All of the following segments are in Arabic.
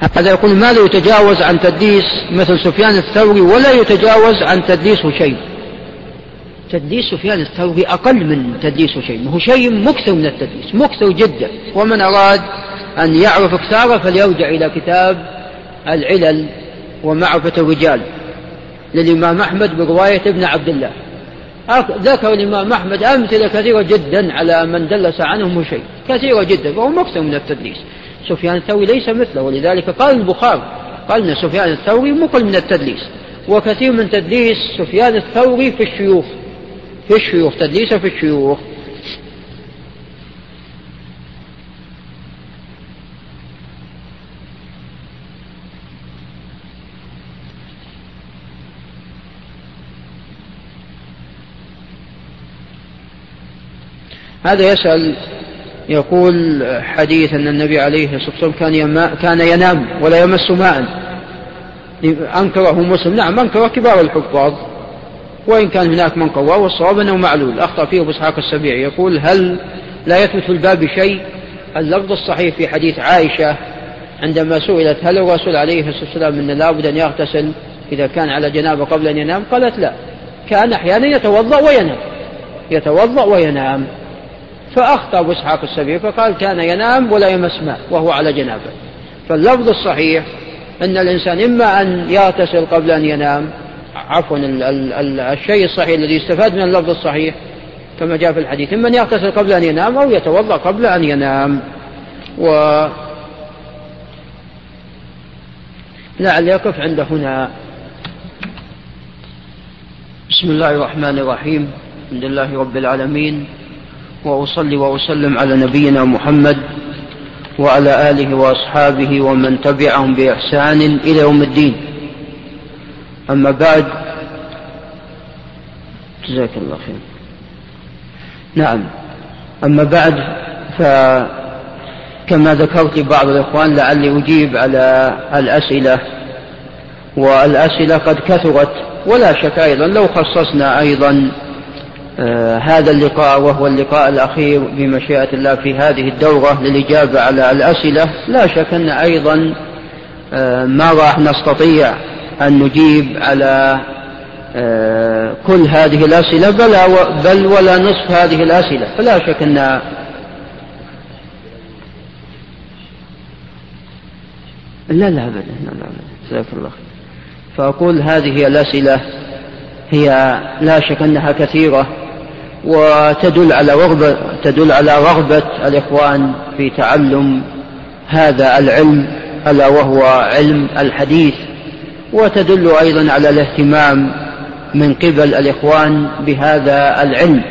هذا يقول ما يتجاوز عن تدليس مثل سفيان الثوري ولا يتجاوز عن تدليس هشيم تدليس سفيان الثوري أقل من تدليس هشيم هشيم مكثر من التدليس مكثر جدا. ومن أراد أن يعرف اكثاره فليرجع إلى كتاب العلل ومعرفة الرجال للإمام أحمد برواية ابن عبد الله. ذكر الإمام أحمد أمثلة كثيرة جدا على من دلس عنهم شيء كثيرة جدا وهو مكثر من التدليس. سفيان الثوري ليس مثله ولذلك قال البخاري قال أن سفيان الثوري مقل من التدليس وكثير من تدليس سفيان الثوري في الشيوخ في الشيوخ تدليسه في الشيوخ. هذا يسأل يقول حديث أن النبي عليه الصلاة والسلام كان, كان ينام ولا يمس ماء. أنكره مسلم؟ نعم أنكره كبار الحفاظ. وإن كان هناك من قواه والصواب أنه معلول. أخطأ فيه أبو إسحاق السبيعي. يقول هل لا يثبت في الباب شيء؟ اللفظ الصحيح في حديث عائشة عندما سئلت هل الرسول عليه الصلاة والسلام أن لابد أن يغتسل إذا كان على جنابة قبل أن ينام؟ قالت لا. كان أحيانا يتوضأ وينام. يتوضأ وينام. فأخطأ أبو إسحاق السبيعي فقال كان ينام ولا يمس ماء وهو على جنابه. فاللفظ الصحيح أن الإنسان إما أن يغتسل قبل أن ينام عفوا الشيء الصحيح الذي يستفاد من اللفظ الصحيح كما جاء في الحديث إما أن يغتسل قبل أن ينام أو يتوضأ قبل أن ينام. و لعل يقف عند هنا. بسم الله الرحمن الرحيم الحمد لله رب العالمين وأصلي وأسلم على نبينا محمد وعلى آله وأصحابه ومن تبعهم بإحسان إلى يوم الدين. أما بعد جزاك الله خير. نعم. أما بعد فكما ذكرت لبعض الإخوان لعلي أجيب على الأسئلة. والأسئلة قد كثرت ولا شك أيضا لو خصصنا أيضا هذا اللقاء وهو اللقاء الأخير بمشيئة الله في هذه الدورة للإجابة على الأسئلة. لا شك أن أيضا آه، ما راح نستطيع أن نجيب على آه، كل هذه الأسئلة بل, بل ولا نصف هذه الأسئلة. فلا شك أن لا لا أبدا لا لا جزاك الله فأقول هذه الأسئلة هي لا شك أنها كثيرة. وتدل على رغبة تدل على رغبة الإخوان في تعلم هذا العلم ألا وهو علم الحديث. وتدل أيضا على الاهتمام من قبل الإخوان بهذا العلم.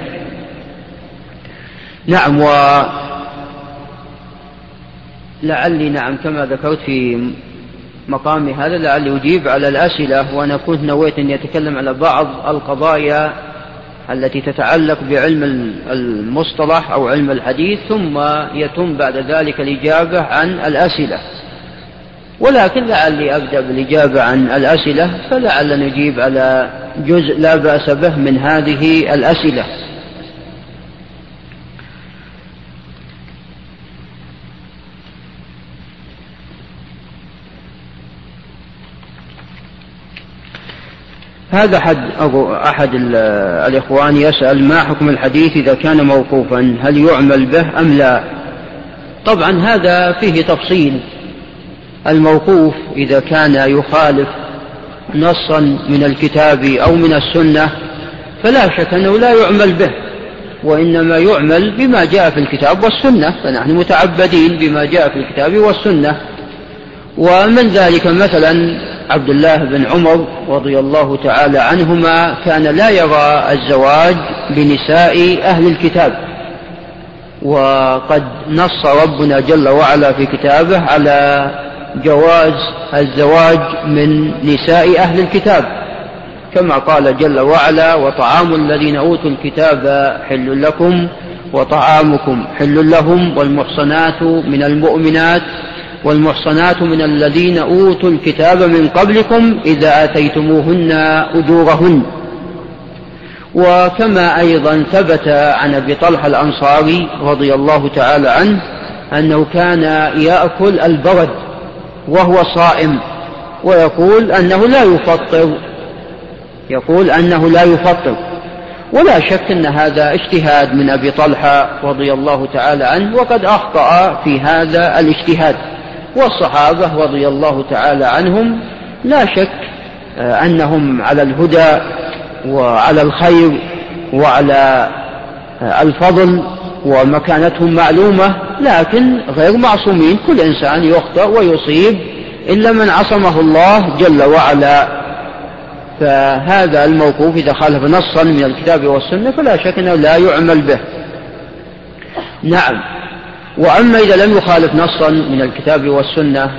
نعم و لعلي نعم كما ذكرت في مقام هذا لعلي أجيب على الأسئلة. وأنا كنت نويت أن يتكلم على بعض القضايا التي تتعلق بعلم المصطلح أو علم الحديث ثم يتم بعد ذلك الإجابة عن الأسئلة. ولكن لعلي أبدأ بالإجابة عن الأسئلة فلعل نجيب على جزء لا بأس به من هذه الأسئلة. هذا أحد أحد الإخوان يسأل ما حكم الحديث إذا كان موقوفا؟ هل يعمل به أم لا؟ طبعا هذا فيه تفصيل. الموقوف إذا كان يخالف نصا من الكتاب أو من السنة فلا شك أنه لا يعمل به وإنما يعمل بما جاء في الكتاب والسنة. فنحن متعبدين بما جاء في الكتاب والسنة. ومن ذلك مثلا عبد الله بن عمر رضي الله تعالى عنهما كان لا يرى الزواج بنساء أهل الكتاب. وقد نص ربنا جل وعلا في كتابه على جواز الزواج من نساء أهل الكتاب. كما قال جل وعلا وطعام الذين أوتوا الكتاب حل لكم وطعامكم حل لهم والمحصنات من المؤمنات والمحصنات من الذين أوتوا الكتاب من قبلكم إذا آتيتموهن أجورهن. وكما أيضا ثبت عن أبي طلحة الأنصاري رضي الله تعالى عنه أنه كان يأكل البرد وهو صائم ويقول أنه لا يفطر يقول أنه لا يفطر. ولا شك أن هذا اجتهاد من أبي طلحة رضي الله تعالى عنه وقد أخطأ في هذا الاجتهاد. والصحابة رضي الله تعالى عنهم لا شك آه، أنهم على الهدى وعلى الخير وعلى آه، الفضل ومكانتهم معلومة لكن غير معصومين. كل إنسان يخطئ ويصيب إلا من عصمه الله جل وعلا. فهذا الموقوف إذا خالف نصا من الكتاب والسنة فلا شك أنه لا يعمل به. نعم. وأما إذا لم يخالف نصا من الكتاب والسنة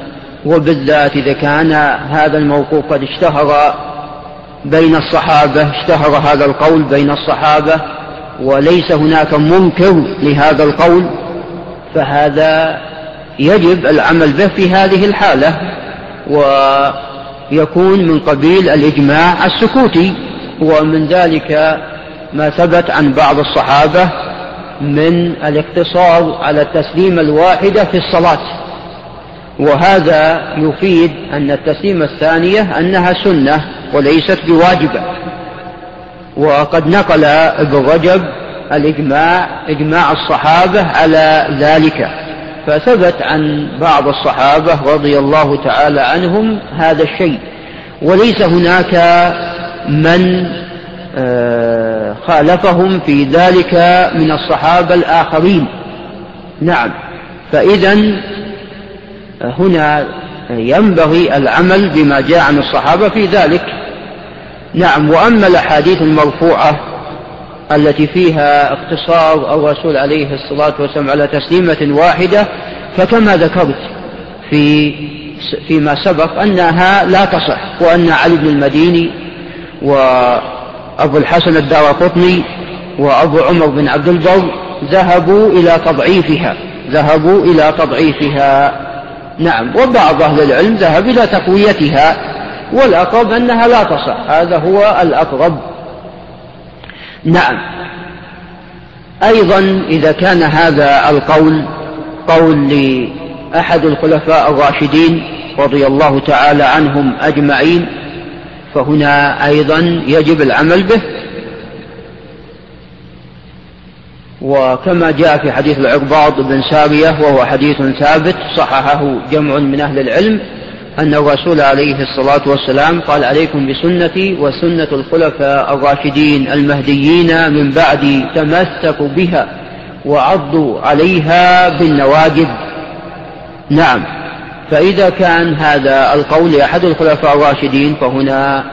وبالذات إذا كان هذا الموقوف قد اشتهر بين الصحابة اشتهر هذا القول بين الصحابة وليس هناك منكر لهذا القول فهذا يجب العمل به في هذه الحالة ويكون من قبيل الإجماع السكوتي ومن ذلك ما ثبت عن بعض الصحابة من الاقتصار على التسليمة الواحدة في الصلاة. وهذا يفيد أن التسليمة الثانية أنها سنة وليست بواجبة. وقد نقل ابن رجب الإجماع إجماع الصحابة على ذلك. فثبت عن بعض الصحابة رضي الله تعالى عنهم هذا الشيء. وليس هناك من آه، خالفهم في ذلك من الصحابة الآخرين. نعم. فإذا هنا ينبغي العمل بما جاء عن الصحابة في ذلك. نعم. وأما الأحاديث المرفوعة التي فيها اقتصار الرسول عليه الصلاة والسلام على تسليمة واحدة فكما ذكرت في فيما سبق أنها لا تصح وأن علي بن المديني وأبو الحسن الدار قطني وأبو عمر بن عبد البر ذهبوا إلى تضعيفها ذهبوا إلى تضعيفها. نعم وبعض أهل العلم ذهب إلى تقويتها والأقرب أنها لا تصح هذا هو الأقرب. نعم. أيضا إذا كان هذا القول قول لأحد الخلفاء الراشدين رضي الله تعالى عنهم أجمعين فهنا أيضا يجب العمل به. وكما جاء في حديث العرباض بن سارية وهو حديث ثابت صححه جمع من أهل العلم أن الرسول عليه الصلاة والسلام قال عليكم بسنتي وسنة الخلفاء الراشدين المهديين من بعدي تمسكوا بها وعضوا عليها بالنواجذ. نعم. فإذا كان هذا القول لأحد الخلفاء الراشدين فهنا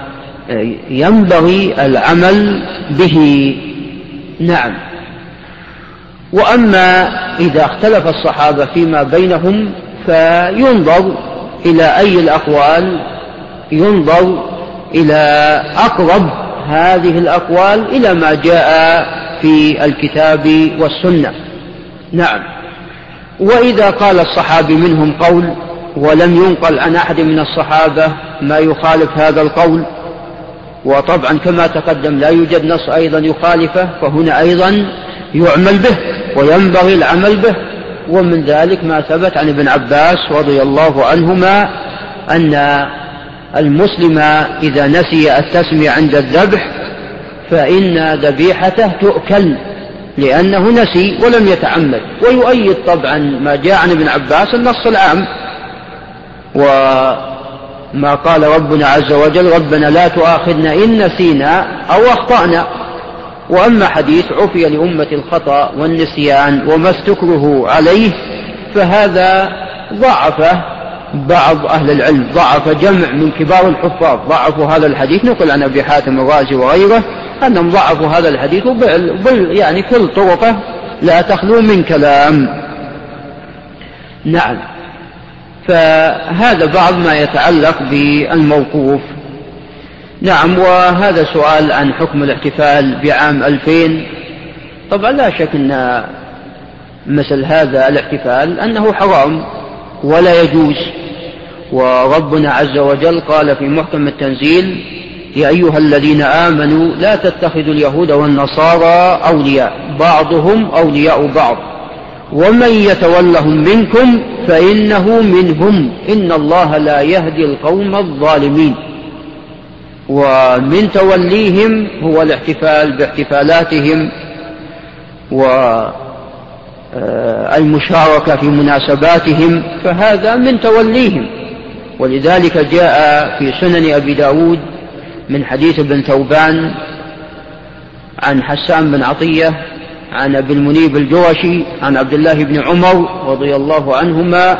ينبغي العمل به. نعم. وأما إذا اختلف الصحابة فيما بينهم فينظر إلى أي الأقوال ينظر إلى أقرب هذه الأقوال إلى ما جاء في الكتاب والسنة. نعم. وإذا قال الصحابي منهم قول ولم ينقل عن أحد من الصحابة ما يخالف هذا القول. وطبعا كما تقدم لا يوجد نص أيضا يخالفه فهنا أيضا يعمل به وينبغي العمل به. ومن ذلك ما ثبت عن ابن عباس رضي الله عنهما أن المسلم إذا نسي التسمية عند الذبح فإن ذبيحته تؤكل لأنه نسي ولم يتعمد. ويؤيد طبعا ما جاء عن ابن عباس النص العام. وما قال ربنا عز وجل ربنا لا تؤاخذنا إن نسينا أو أخطأنا. وأما حديث عفي لأمة الخطأ والنسيان وما استكره عليه فهذا ضعفه بعض أهل العلم ضعف جمع من كبار الحفاظ. ضعفوا هذا الحديث نقل عن أبي حاتم الرازي وغيره أنهم ضعفوا هذا الحديث وبل يعني كل طرقه لا تخلو من كلام. نعم. فهذا بعض ما يتعلق بالموقوف. نعم وهذا سؤال عن حكم الاحتفال بعام 2000 طبعا لا شك أن مثل هذا الاحتفال أنه حرام ولا يجوز. وربنا عز وجل قال في محكم التنزيل يا أيها الذين آمنوا لا تتخذوا اليهود والنصارى أولياء بعضهم أولياء بعض. ومن يتولهم منكم فإنه منهم. إن الله لا يهدي القوم الظالمين. ومن توليهم هو الاحتفال باحتفالاتهم والمشاركة في مناسباتهم فهذا من توليهم. ولذلك جاء في سنن أبي داود من حديث ابن ثوبان عن حسان بن عطية عن أبي المنيب الجرشي عن عبد الله بن عمر رضي الله عنهما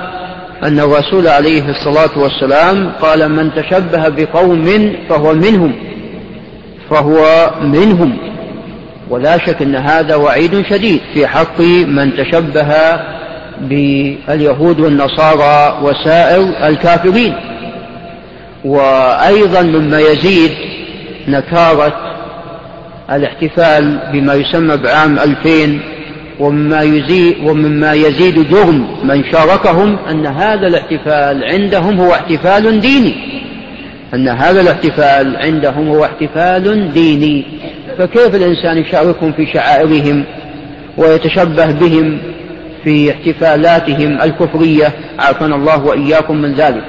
أن الرسول عليه الصلاة والسلام قال من تشبه بقوم فهو منهم فهو منهم. ولا شك أن هذا وعيد شديد في حق من تشبه باليهود والنصارى وسائر الكافرين. وأيضا مما يزيد نكارة الاحتفال بما يسمى بعام 2000 ومما يزيد, ومما يزيد جرم من شاركهم أن هذا الاحتفال عندهم هو احتفال ديني. أن هذا الاحتفال عندهم هو احتفال ديني. فكيف الإنسان يشاركهم في شعائرهم ويتشبه بهم في احتفالاتهم الكفرية؟ عافانا الله وإياكم من ذلك.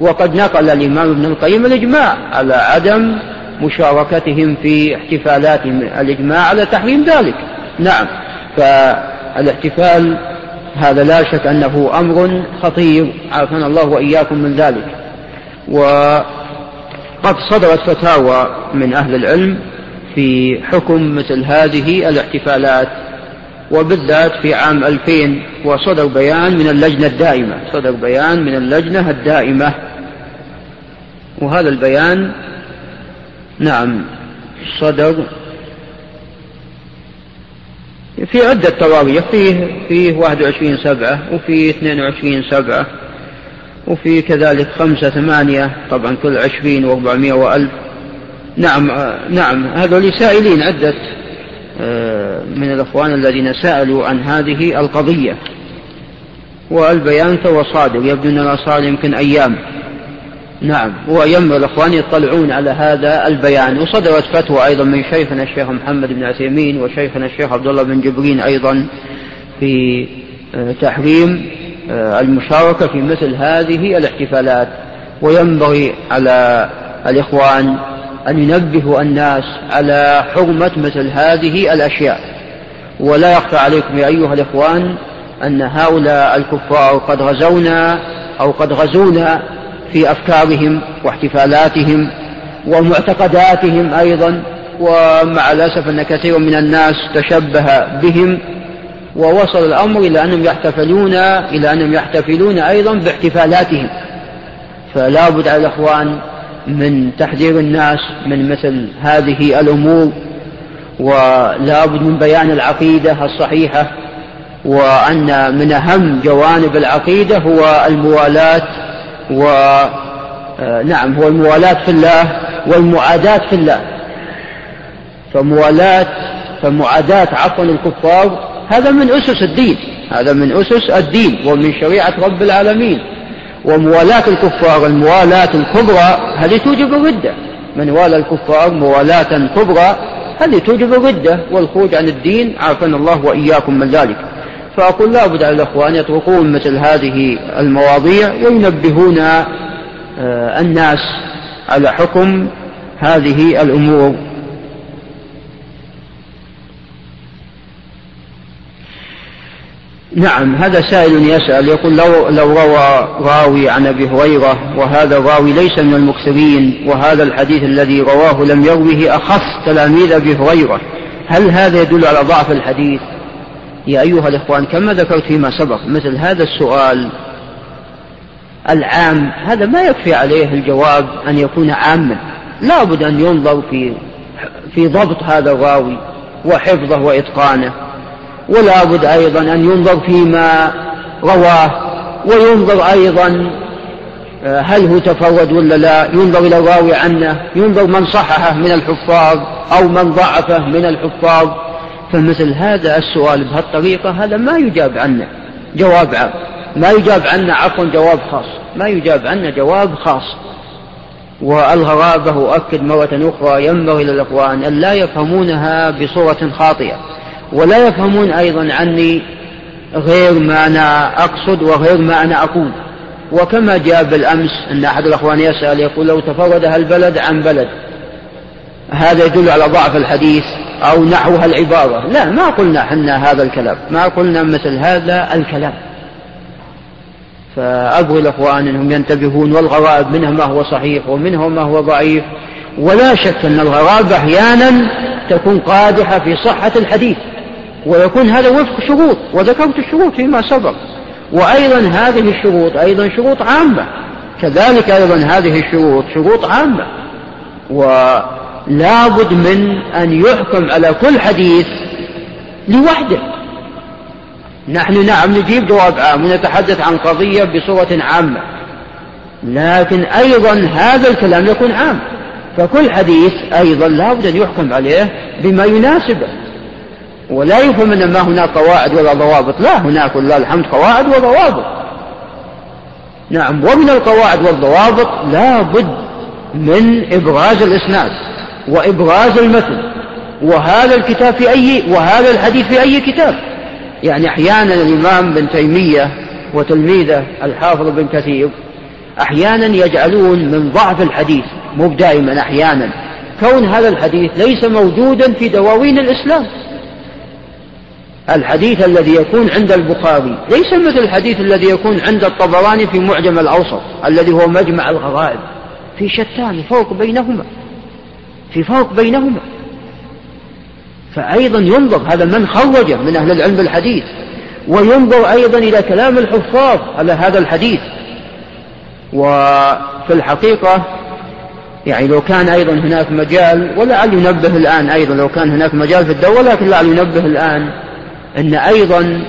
وقد نقل الإمام ابن القيم الإجماع على عدم مشاركتهم في احتفالاتهم الإجماع على تحريم ذلك. نعم. فالاحتفال هذا لا شك أنه أمر خطير عافانا الله وإياكم من ذلك. وقد صدرت فتاوى من أهل العلم في حكم مثل هذه الاحتفالات وبالذات في عام 2000 وصدر بيان من اللجنة الدائمة صدر بيان من اللجنة الدائمة. وهذا البيان نعم صدر في عدة تواريخ فيه فيه 21 سبعة وفي 22 سبعة وفي كذلك خمسة ثمانية طبعا كل عشرين وأربعمائة وألف. نعم نعم هذول سائلين عدة آه، من الأخوان الذين سألوا عن هذه القضية. والبيان تو صادر يبدو أننا صار يمكن أيام. نعم. وينبغي الإخوان يطلعون على هذا البيان. وصدرت فتوى أيضا من شيخنا الشيخ محمد بن عثيمين وشيخنا الشيخ عبد الله بن جبرين أيضا في آه، تحريم آه، المشاركة في مثل هذه الاحتفالات. وينبغي على الإخوان أن ينبهوا الناس على حرمة مثل هذه الأشياء. ولا يخفى عليكم يا أيها الإخوان أن هؤلاء الكفار قد غزونا أو قد غزونا في أفكارهم واحتفالاتهم ومعتقداتهم أيضا ومع الأسف أن كثير من الناس تشبه بهم ووصل الأمر إلى أنهم يحتفلون إلى أنهم يحتفلون أيضا باحتفالاتهم. فلا بد على الإخوان من تحذير الناس من مثل هذه الأمور ولا بد من بيان العقيدة الصحيحة وأن من أهم جوانب العقيدة هو الموالاة ونعم هو الموالاة في الله والمعاداة في الله. فموالاة فمعاداة عفوا الكفار هذا من أسس الدين هذا من أسس الدين ومن شريعة رب العالمين. وموالاة الكفار الموالاة الكبرى هذه توجب الردة. من والى الكفار موالاة كبرى هذه توجب الردة. والخروج عن الدين عافانا الله وإياكم من ذلك. فأقول لا بد على الأخوان يتركون مثل هذه المواضيع وينبهون آه، الناس على حكم هذه الأمور. نعم هذا سائل يسأل يقول لو, لو روى راوي عن أبي هريرة وهذا الراوي ليس من المكثرين وهذا الحديث الذي رواه لم يروه أخص تلاميذ أبي هريرة هل هذا يدل على ضعف الحديث؟ يا أيها الإخوان كما ذكرت فيما سبق مثل هذا السؤال العام هذا ما يكفي عليه الجواب أن يكون عاما. لا بد أن ينظر في في ضبط هذا الراوي وحفظه وإتقانه. ولا بد أيضا أن ينظر فيما رواه وينظر أيضا آه، هل هو تفرد ولا لا. ينظر إلى الراوي عنه ينظر من صححه من الحفاظ أو من ضعفه من الحفاظ. فمثل هذا السؤال بهالطريقة هذا ما يجاب عنه جواب عام. ما يجاب عنه عفوا جواب خاص. ما يجاب عنه جواب خاص. والغرابة أؤكد مرة أخرى ينبغي للإخوان أن لا يفهمونها بصورة خاطئة. ولا يفهمون أيضا عني غير ما أنا أقصد وغير ما أنا أقول. وكما جاء بالأمس أن أحد الأخوان يسأل يقول لو تفرد هالبلد عن بلد. هذا يدل على ضعف الحديث. أو نحو هالعبارة لا ما قلنا حنا هذا الكلام. ما قلنا مثل هذا الكلام. فأبغي الأخوان أنهم ينتبهون والغرائب منها ما هو صحيح ومنها ما هو ضعيف. ولا شك أن الغرائب أحيانا تكون قادحة في صحة الحديث. ويكون هذا وفق شروط. وذكرت الشروط فيما سبق. وأيضا هذه الشروط أيضا شروط عامة. كذلك أيضا هذه الشروط شروط عامة. ولا بد من أن يحكم على كل حديث لوحده. نحن نعم نجيب جواب عام ونتحدث عن قضية بصورة عامة لكن أيضا هذا الكلام يكون عام. فكل حديث أيضا لا بد أن يحكم عليه بما يناسبه. ولا يفهم أن ما هناك قواعد ولا ضوابط. لا هناك ولله الحمد قواعد وضوابط. نعم ومن القواعد والضوابط لا بد من إبراز الإسناد. وإبراز المثل وهذا الكتاب في أي وهذا الحديث في أي كتاب. يعني أحيانا الإمام بن تيمية وتلميذه الحافظ بن كثير أحيانا يجعلون من ضعف الحديث مو دائما أحيانا. كون هذا الحديث ليس موجودا في دواوين الإسلام. الحديث الذي يكون عند البخاري ليس مثل الحديث الذي يكون عند الطبراني في معجم الأوسط الذي هو مجمع الغرائب في شتان فرق بينهما. في فرق بينهما. فأيضا ينظر هذا من خرجه من أهل العلم بالحديث وينظر أيضا إلى كلام الحفاظ على هذا الحديث. وفي الحقيقة يعني لو كان أيضا هناك مجال ولعل ينبه الآن أيضا لو كان هناك مجال في الدولة لكن لعل ينبه الآن أن أيضا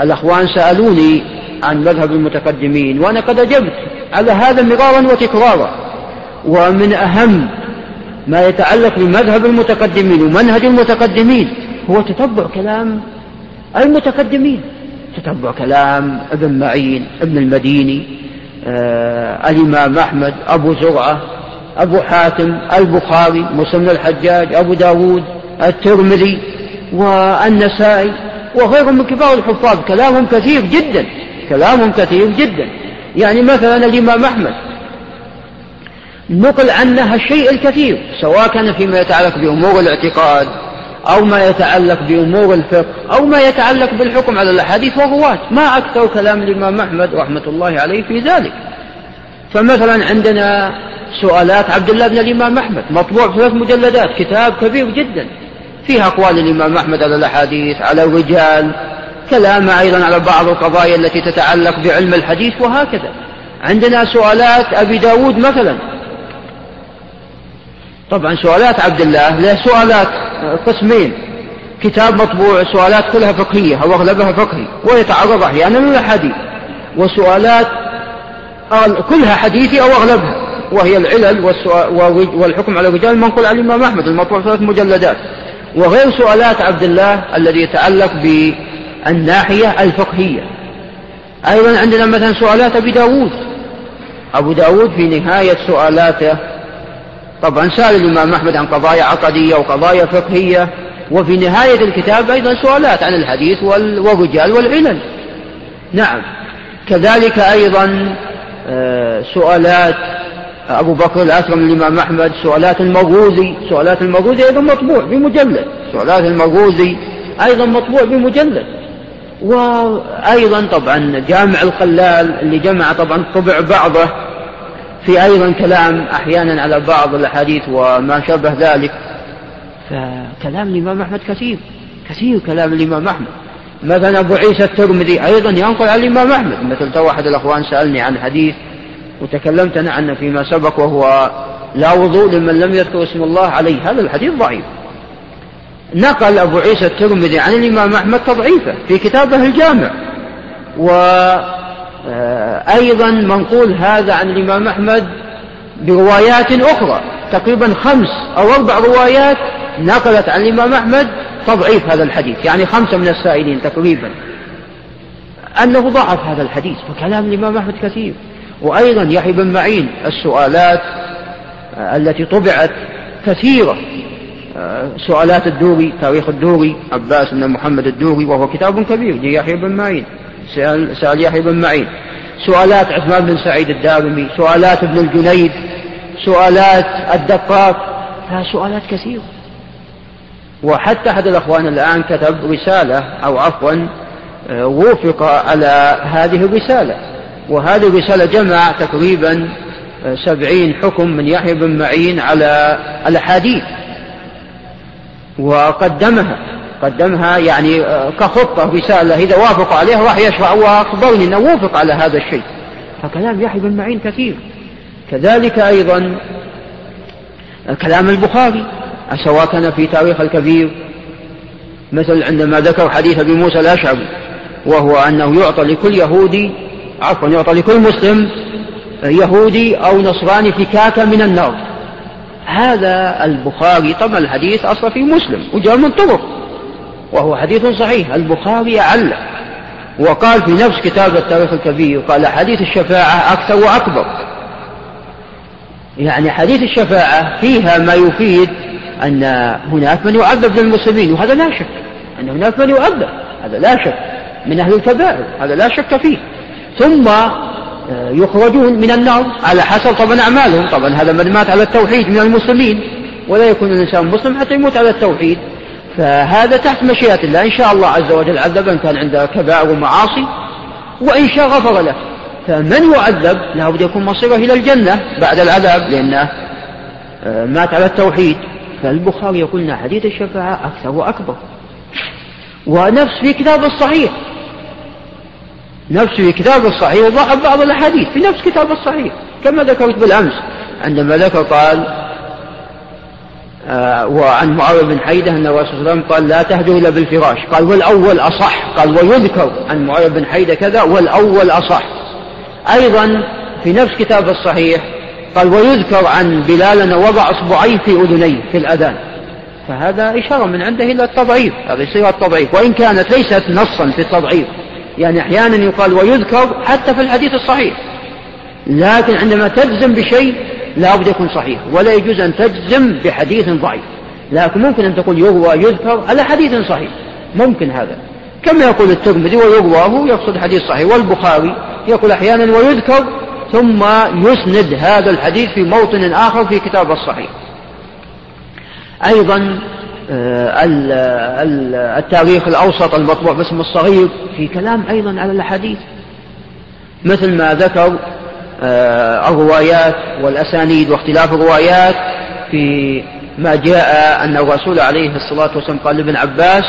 الأخوان سألوني عن مذهب المتقدمين وأنا قد أجبت على هذا مرارا وتكرارا. ومن أهم ما يتعلق بمذهب المتقدمين ومنهج المتقدمين هو تتبع كلام المتقدمين. تتبع كلام ابن معين ابن المديني آه الإمام أحمد أبو زرعة أبو حاتم البخاري مسلم الحجاج أبو داود الترمذي والنسائي وغيرهم من كبار الحفاظ. كلامهم كثير جدا كلامهم كثير جدا. يعني مثلا الإمام أحمد نقل عنها الشيء الكثير سواء كان فيما يتعلق بأمور الاعتقاد أو ما يتعلق بأمور الفقه أو ما يتعلق بالحكم على الأحاديث والرواة ما أكثر كلام الإمام أحمد رحمة الله عليه في ذلك. فمثلا عندنا سؤالات عبد الله بن الإمام أحمد مطبوع في ثلاث مجلدات كتاب كبير جدا. فيها أقوال الإمام أحمد على الأحاديث على الرجال كلام أيضا على بعض القضايا التي تتعلق بعلم الحديث وهكذا. عندنا سؤالات أبي داود مثلا طبعا سؤالات عبد الله له سؤالات قسمين. كتاب مطبوع سؤالات كلها فقهية أو أغلبها فقهي ويتعرض أحيانا للأحاديث وسؤالات كلها حديثي أو أغلبها. وهي العلل والحكم على الرجال منقول عن الإمام أحمد المطبوع ثلاث مجلدات. وغير سؤالات عبد الله الذي يتعلق بالناحية الفقهية. أيضا عندنا مثلا سؤالات أبي داود. أبو داود في نهاية سؤالاته طبعا سأل الإمام أحمد عن قضايا عقدية وقضايا فقهية وفي نهاية الكتاب أيضا سؤالات عن الحديث والرجال والعلل. نعم. كذلك أيضا آه، سؤالات أبو بكر الأسرم الإمام أحمد سؤالات المغوزي سؤالات المغوزي أيضا مطبوع بمجلد. سؤالات المغوزي أيضا مطبوع بمجلد. وأيضا طبعا جامع الخلال اللي جمع طبعا طبع بعضه في أيضا كلام أحيانا على بعض الأحاديث وما شابه ذلك. فكلام الإمام أحمد كثير كثير كلام الإمام أحمد. مثلا أبو عيسى الترمذي أيضا ينقل عن الإمام أحمد. مثل تو أحد الأخوان سألني عن حديث وتكلمت أنا عنه فيما سبق وهو لا وضوء لمن لم يذكر اسم الله عليه. هذا الحديث ضعيف. نقل أبو عيسى الترمذي عن الإمام أحمد تضعيفه في كتابه الجامع. وأيضا منقول هذا عن الإمام أحمد بروايات أخرى تقريبا خمس أو أربع روايات نقلت عن الإمام أحمد تضعيف هذا الحديث يعني خمسة من السائلين تقريبا. أنه ضعف هذا الحديث فكلام الإمام أحمد كثير. وأيضا يحيى بن معين السؤالات التي طبعت كثيرة آه، سؤالات الدوري تاريخ الدوري عباس بن محمد الدوري وهو كتاب كبير ليحيى بن معين. سأل, سأل يحيى بن معين. سؤالات عثمان بن سعيد الدارمي سؤالات ابن الجنيد سؤالات الدقاق. سؤالات كثيرة. وحتى أحد الأخوان الآن كتب رسالة أو عفوا آه، وفق على هذه الرسالة. وهذه الرسالة جمع تقريبا آه، سبعين حكم من يحيى بن معين على الأحاديث. وقدمها. قدمها يعني آه، كخطة رسالة إذا وافق عليها راح يشرع وأخبرني أنه وافق على هذا الشيء. فكلام يحيى بن معين كثير. كذلك أيضا كلام البخاري سواء كان في تاريخ الكبير مثل عندما ذكر حديث أبي موسى الأشعري وهو أنه يعطى لكل يهودي عفوا يعطى لكل مسلم يهودي أو نصراني فكاكا من النار. هذا البخاري طبعا الحديث أصلا في مسلم وجاء من طرق. وهو حديث صحيح. البخاري أعلى وقال في نفس كتاب التاريخ الكبير قال حديث الشفاعة أكثر وأكبر. يعني حديث الشفاعة فيها ما يفيد أن هناك من يعذب للمسلمين وهذا لا شك. أن هناك من يعذب هذا لا شك. من أهل الكبائر هذا لا شك فيه. ثم آه، يخرجون من النار على حسب طبعا أعمالهم. طبعا هذا من مات على التوحيد من المسلمين. ولا يكون الإنسان مسلم حتى يموت على التوحيد. فهذا تحت مشيئة الله. إن شاء الله عز وجل عذب إن كان عنده كبائر ومعاصي وإن شاء غفر له. فمن يعذب؟ لابد يكون مصيره إلى الجنة بعد العذاب لأنه آه، مات على التوحيد. فالبخاري يقول لنا حديث الشفاعة أكثر وأكبر. ونفس في كتاب الصحيح. نفس في كتاب الصحيح ضعف بعض الأحاديث في نفس كتاب الصحيح كما ذكرت بالأمس. عندما ذكر قال وعن معاوية بن حيدة أن الرسول صلى الله عليه وسلم قال لا تهجوا إلا بالفراش. قال والأول أصح. قال ويذكر عن معاوية بن حيدة كذا والأول أصح. أيضا في نفس كتاب الصحيح قال ويذكر عن بلال أنه وضع إصبعيه في أذنيه في الأذان. فهذا إشارة من عنده إلى التضعيف. هذا يصير التضعيف. وإن كانت ليست نصا في التضعيف. يعني أحيانا يقال ويذكر حتى في الحديث الصحيح. لكن عندما تجزم بشيء لا بد يكون صحيح. ولا يجوز أن تجزم بحديث ضعيف. لكن ممكن أن تقول يروى يذكر على حديث صحيح. ممكن هذا. كما يقول الترمذي ويرواه يقصد حديث صحيح. والبخاري يقول أحيانا ويذكر ثم يسند هذا الحديث في موطن آخر في كتاب الصحيح. أيضا آه، التاريخ الأوسط المطبوع باسم الصغير في كلام أيضا على الأحاديث مثل ما ذكر الروايات والأسانيد واختلاف الروايات في ما جاء أن الرسول عليه الصلاة والسلام قال لابن عباس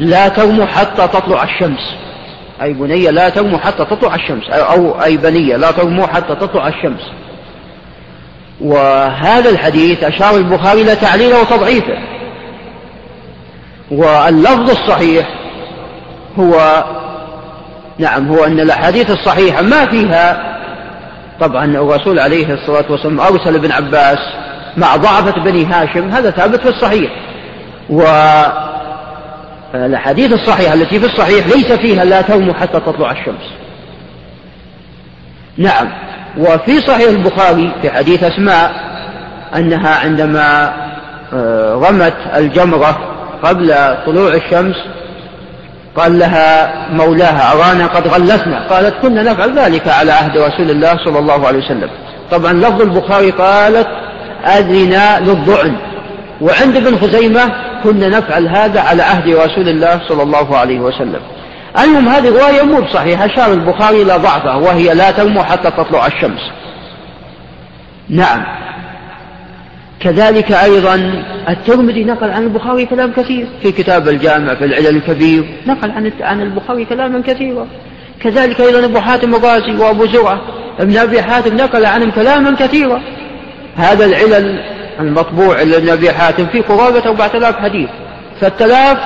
لا ترموا حتى تطلع الشمس. أي بنية لا ترموا حتى تطلع الشمس. أو أي بنية لا ترموا حتى تطلع الشمس. وهذا الحديث أشار البخاري إلى تعليله وتضعيفه. واللفظ الصحيح هو نعم هو أن الأحاديث الصحيحة ما فيها طبعا الرسول عليه الصلاة والسلام أرسل ابن عباس مع ضعفة بني هاشم هذا ثابت في الصحيح. والأحاديث الصحيحة التي في الصحيح ليس فيها لا ترموا حتى تطلع الشمس. نعم. وفي صحيح البخاري في حديث أسماء أنها عندما آه، رمت الجمرة قبل طلوع الشمس قال لها مولاها أرانا قد غلسنا. قالت كنا نفعل ذلك على عهد رسول الله صلى الله عليه وسلم. طبعا لفظ البخاري قالت أذنا للضعن. وعند ابن خزيمة كنا نفعل هذا على عهد رسول الله صلى الله عليه وسلم. المهم هذه رواية مو بصحيحة. أشار البخاري إلى ضعفها وهي لا ترموا حتى تطلع الشمس. نعم. كذلك أيضا الترمذي نقل عن البخاري كلام كثير. في كتاب الجامع في العلل الكبير نقل عن عن البخاري كلاما كثيرا. كذلك أيضا أبو حاتم الرازي وأبو زرعة. ابن أبي حاتم نقل عنهم كلاما كثيرا. هذا العلل المطبوع لابن أبي حاتم فيه قرابة 4000 حديث. 3000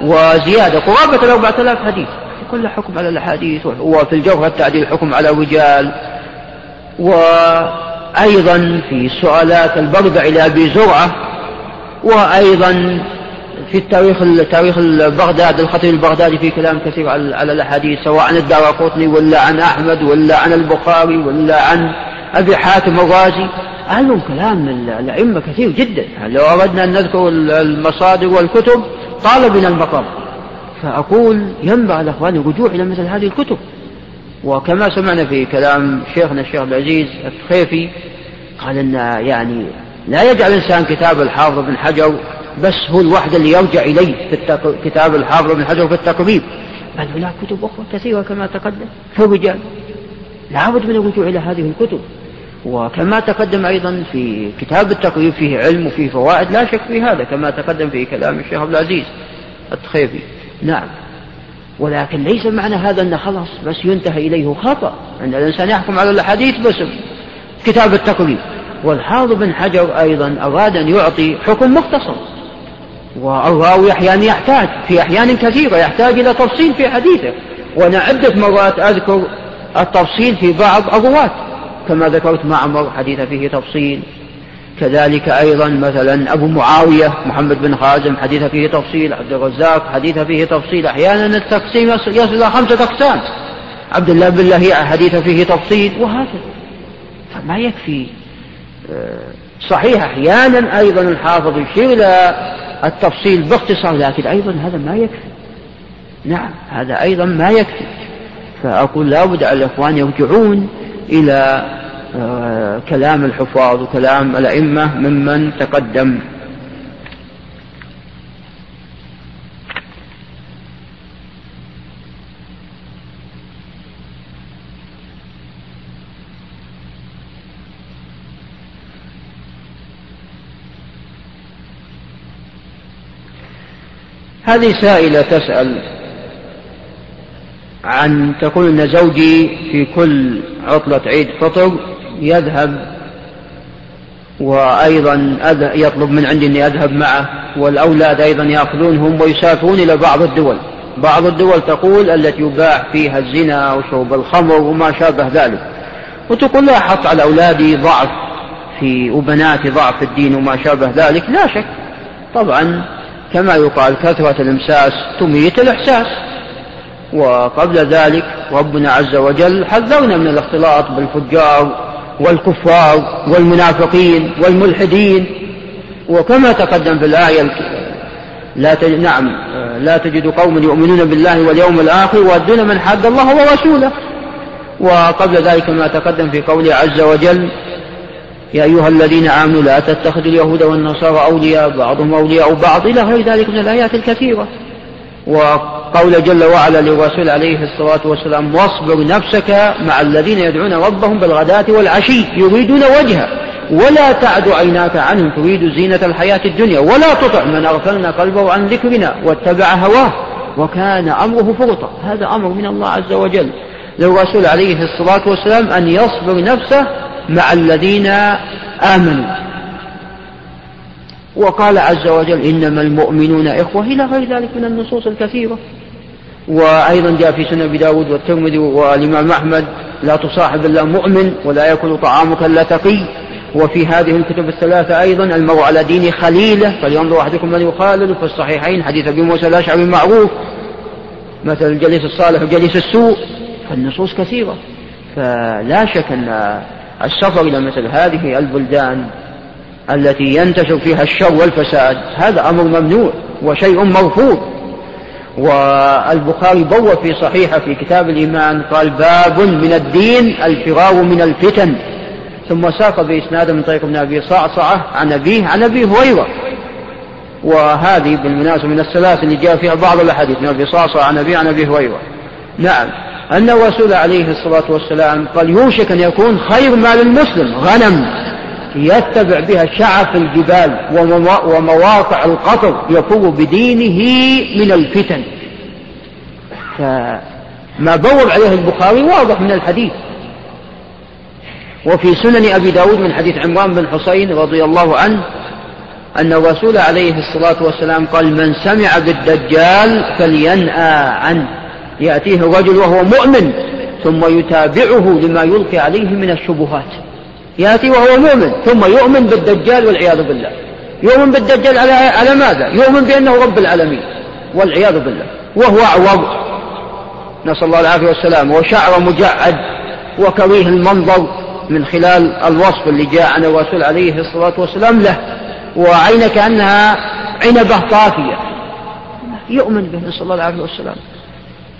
وزيادة قرابة ال 4000 حديث. كل حكم على الأحاديث وفي الجوهر التعديل حكم على رجال وأيضا في سؤالات البربع لأبي زرعة وأيضا في التاريخ تاريخ بغداد الخطيب البغدادي في كلام كثير على الأحاديث سواء عن الدار قطني ولا عن أحمد ولا عن البخاري ولا عن أبي حاتم الرازي. وأهلهم كلام الأئمة كثير جدا. لو أردنا أن نذكر المصادر والكتب طال بنا المقام. فأقول ينبغي الأخوان الرجوع إلى مثل هذه الكتب. وكما سمعنا في كلام شيخنا الشيخ العزيز الخيفي قال أن يعني لا يجعل الإنسان كتاب الحافظ بن حجر بس هو الوحدة اللي يرجع إليه في كتاب الحافظ بن حجر في التقريب. بل هناك كتب أخرى كثيرة كما تقدم. في الرجال. لابد من الرجوع إلى هذه الكتب. وكما تقدم أيضا في كتاب التقريب فيه علم وفيه فوائد لا شك في هذا كما تقدم في كلام الشيخ عبد العزيز التخيفي نعم. ولكن ليس معنى هذا أن خلاص بس ينتهي إليه خطأ. أن الإنسان يحكم على الأحاديث بس. كتاب التقريب والحافظ بن حجر أيضا أراد أن يعطي حكم مختصر. والراوي أحيانا يحتاج في أحيان كثيرة يحتاج إلى تفصيل في حديثه. وأنا عدة مرات أذكر التفصيل في بعض الرواة كما ذكرت معمر حديث فيه تفصيل. كذلك أيضا مثلا أبو معاوية محمد بن خازم حديث فيه تفصيل عبد الرزاق حديث فيه تفصيل أحيانا التقسيم يصل إلى خمسة أقسام. عبد الله بن لهيعة حديث فيه تفصيل وهكذا. فما يكفي آه، صحيح أحيانا أيضا الحافظ يشير إلى التفصيل باختصار لكن أيضا هذا ما يكفي. نعم هذا أيضا ما يكفي. فأقول لابد على الإخوان يرجعون إلى كلام الحفاظ وكلام الأئمة ممن تقدم. هذه سائلة تسأل عن تقول أن زوجي في كل عطلة عيد فطر يذهب وأيضا يطلب من عندي أني أذهب معه والأولاد أيضا يأخذونهم ويسافرون إلى بعض الدول. بعض الدول تقول التي يباع فيها الزنا وشرب الخمر وما شابه ذلك. وتقول لا حط على أولادي ضعف في وبناتي ضعف في الدين وما شابه ذلك. لا شك. طبعا كما يقال كثرة الإمساس تميت الإحساس. وقبل ذلك ربنا عز وجل حذرنا من الاختلاط بالفجار والكفار والمنافقين والملحدين. وكما تقدم في الآية لا تجد نعم لا تجد قوما يؤمنون بالله واليوم الآخر يودون من حد الله ورسوله. وقبل ذلك ما تقدم في قوله عز وجل يا أيها الذين آمنوا لا تتخذوا اليهود والنصارى أولياء بعضهم أولياء بعض إلى غير ذلك من الآيات الكثيرة. وقول جل وعلا للرسول عليه الصلاة والسلام واصبر نفسك مع الذين يدعون ربهم بالغداة والعشي يريدون وجهه ولا تعد عيناك عنهم تريد زينة الحياة الدنيا. ولا تطع من أغفلنا قلبه عن ذكرنا واتبع هواه. وكان أمره فرطا. هذا أمر من الله عز وجل. للرسول عليه الصلاة والسلام أن يصبر نفسه مع الذين آمنوا. وقال عز وجل إنما المؤمنون إخوة إلى غير ذلك من النصوص الكثيرة. وأيضا جاء في سنة أبي داود والترمذي والإمام أحمد لا تصاحب إلا مؤمن ولا يأكل طعامك إلا تقي. وفي هذه الكتب الثلاثة أيضا المرء على دين خليلة. فلينظر أحدكم من يخالل في الصحيحين حديث أبي موسى الأشعري المعروف. مثل الجليس الصالح وجليس السوء. فالنصوص كثيرة. فلا شك أن السفر إلى مثل هذه البلدان التي ينتشر فيها الشر والفساد. هذا أمر ممنوع وشيء مرفوض والبخاري بوى في صحيحة في كتاب الإيمان قال باب من الدين الفرار من الفتن. ثم ساق بإسناد من طريق ابن أبي صعصعة عن أبيه عن أبي هريرة. وهذه بالمناسبة من الثلاث اللي جاء فيها بعض الأحاديث من أبي صعصعة عن أبيه عن أبي هريرة. نعم. أن الرسول عليه الصلاة والسلام قال يوشك أن يكون خير مال المسلم غنم. يتبع بها شعف الجبال ومواقع القطر يفر بدينه من الفتن. فما بوب عليه البخاري واضح من الحديث. وفي سنن أبي داود من حديث عمران بن حسين رضي الله عنه أن الرسول عليه الصلاة والسلام قال من سمع بالدجال فلينأى عنه. يأتيه الرجل وهو مؤمن ثم يتابعه لما يلقي عليه من الشبهات. يأتي وهو مؤمن ثم يؤمن بالدجال والعياذ بالله. يؤمن بالدجال على, على ماذا؟ يؤمن بأنه رب العالمين والعياذ بالله. وهو أعور نسأل الله العافية والسلام. وشعر مجعد وكريه المنظر من خلال الوصف اللي جاء عن الرسول عليه الصلاة والسلام له. وعين كأنها عنبة طافية. يؤمن به نسأل الله العافية والسلام.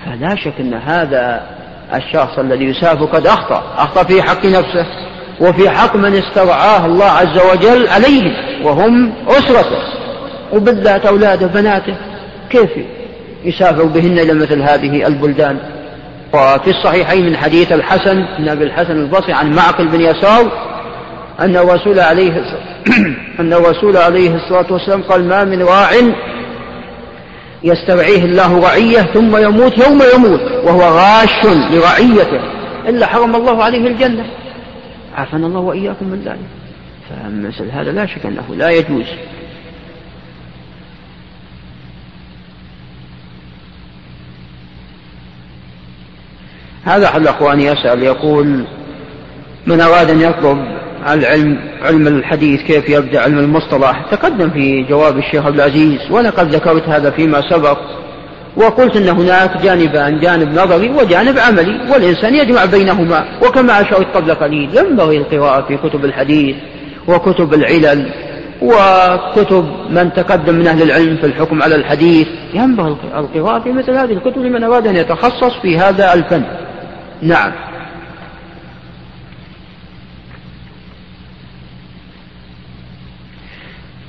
فلا شك أن هذا الشخص الذي يسافر قد أخطأ. أخطأ في حق نفسه. وفي حق من استرعاه الله عز وجل عليه وهم أسرته. وبالذات أولاده بناته كيف يسافر بهن إلى مثل هذه البلدان؟ وفي الصحيحين من حديث الحسن بن أبي الحسن البصري عن معقل بن يسار أن الرسول عليه أن الرسول عليه الصلاة والسلام قال ما من راع يسترعيه الله رعية ثم يموت يوم يموت وهو غاش لرعيته إلا حرم الله عليه الجنة. عافانا الله وإياكم من ذلك. فمثل هذا لا شك أنه لا يجوز. هذا أحد الأخوان يسأل يقول من أراد أن يطلب العلم علم الحديث كيف يبدأ علم المصطلح؟ تقدم في جواب الشيخ عبد العزيز وأنا قد ذكرت هذا فيما سبق. وقلت أن هناك جانبان جانب نظري وجانب عملي والإنسان يجمع بينهما وكما أشرت قبل قليل ينبغي القراءة في كتب الحديث وكتب العلل وكتب من تقدم من أهل العلم في الحكم على الحديث. ينبغي القراءة في مثل هذه الكتب لمن أراد أن يتخصص في هذا الفن. نعم.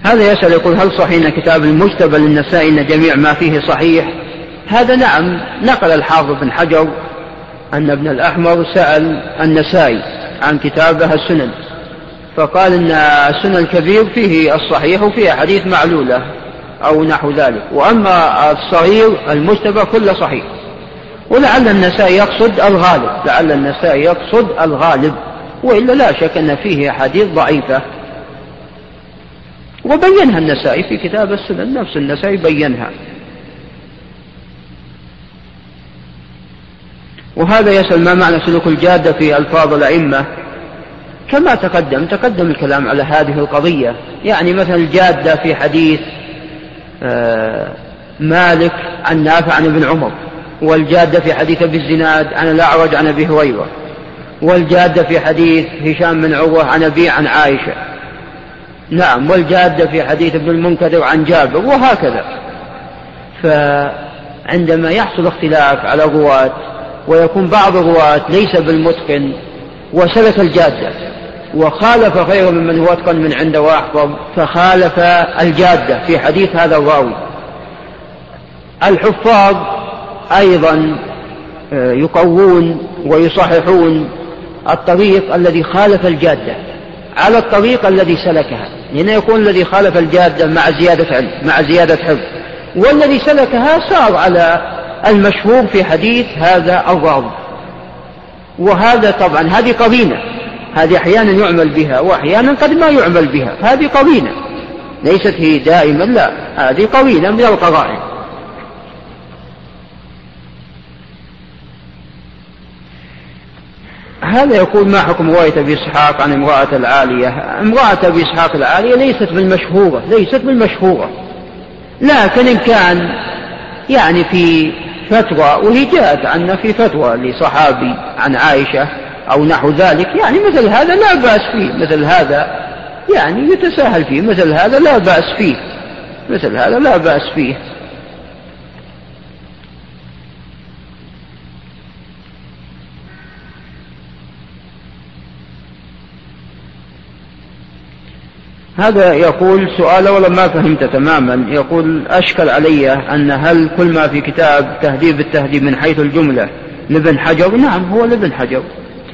هذا يسأل يقول هل صحيح كتاب المجتبى للنسائي أن جميع ما فيه صحيح؟ هذا نعم نقل الحافظ بن حجر أن ابن الأحمر سأل النسائي عن كتابه السنن فقال أن السنن الكبير فيه الصحيح وفيه حديث معلولة أو نحو ذلك وأما الصغير المجتبى كله صحيح. ولعل النسائي يقصد الغالب لعل النسائي يقصد الغالب وإلا لا شك أن فيه أحاديث ضعيفة. وبينها النسائي في كتاب السنن نفس النسائي بينها. وهذا يسأل ما معنى سلوك الجادة في ألفاظ الأئمة؟ كما تقدم تقدم الكلام على هذه القضية. يعني مثلا الجادة في حديث آه، مالك عن نافع عن ابن عمر والجادة في حديث أبي الزناد عن الأعرج عن أبي هريرة والجادة في حديث هشام بن عروة عن أبي عن عائشة. نعم والجادة في حديث ابن المنكدر عن جابر وهكذا. فعندما يحصل اختلاف على الرواة ويكون بعض الرواة ليس بالمتقن وسلك الجادة. وخالف غيره ممن هو أتقن من عنده وأحفظ فخالف الجادة في حديث هذا الراوي. الحفاظ أيضا آه، يقوون ويصححون الطريق الذي خالف الجادة على الطريق الذي سلكها. هنا يكون الذي خالف الجادة مع زيادة علم مع زيادة حفظ. والذي سلكها صار على المشهور في حديث هذا الراوي وهذا طبعا هذه قرينة هذه أحيانا يعمل بها وأحيانا قد ما يعمل بها. هذه قرينة ليست هي دائما لا. هذه قرينة من القرائن هذا يقول ما حكم رواية أبي إسحاق عن امرأة العالية؟ امرأة أبي إسحاق العالية ليست بالمشهورة ليست بالمشهورة لكن إن كان يعني في فتوى وهي جاءت عنا في فتوى لصحابي عن عائشة أو نحو ذلك. يعني مثل هذا لا بأس فيه مثل هذا يعني يتساهل فيه مثل هذا لا بأس فيه مثل هذا لا بأس فيه. هذا يقول سؤال ولا ما فهمت تماما. يقول أشكل علي أن هل كل ما في كتاب تهذيب التهذيب من حيث الجملة لابن حجر؟ نعم هو لابن حجر.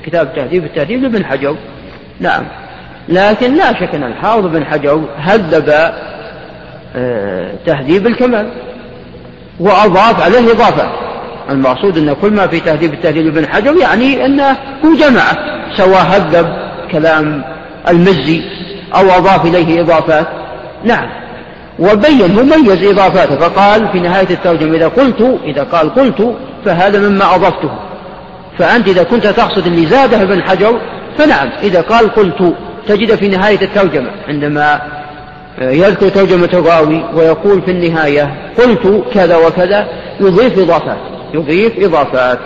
كتاب تهذيب التهذيب لابن حجر. نعم. لكن لا شك أن الحافظ بن حجر هذب آه، تهذيب الكمال وأضاف عليه إضافة. المقصود أن كل ما في تهذيب التهذيب لابن حجر يعني أنه هو سواء هذب كلام المزي أو أضاف إليه إضافات. نعم. وبين مميز إضافاته فقال في نهاية الترجمة إذا قلت إذا قال قلت فهذا مما أضفته. فأنت إذا كنت تقصد اللي زاده ابن حجر فنعم إذا قال قلت تجد في نهاية الترجمة عندما يذكر ترجمة الراوي ويقول في النهاية قلت كذا وكذا يضيف إضافات يضيف إضافات.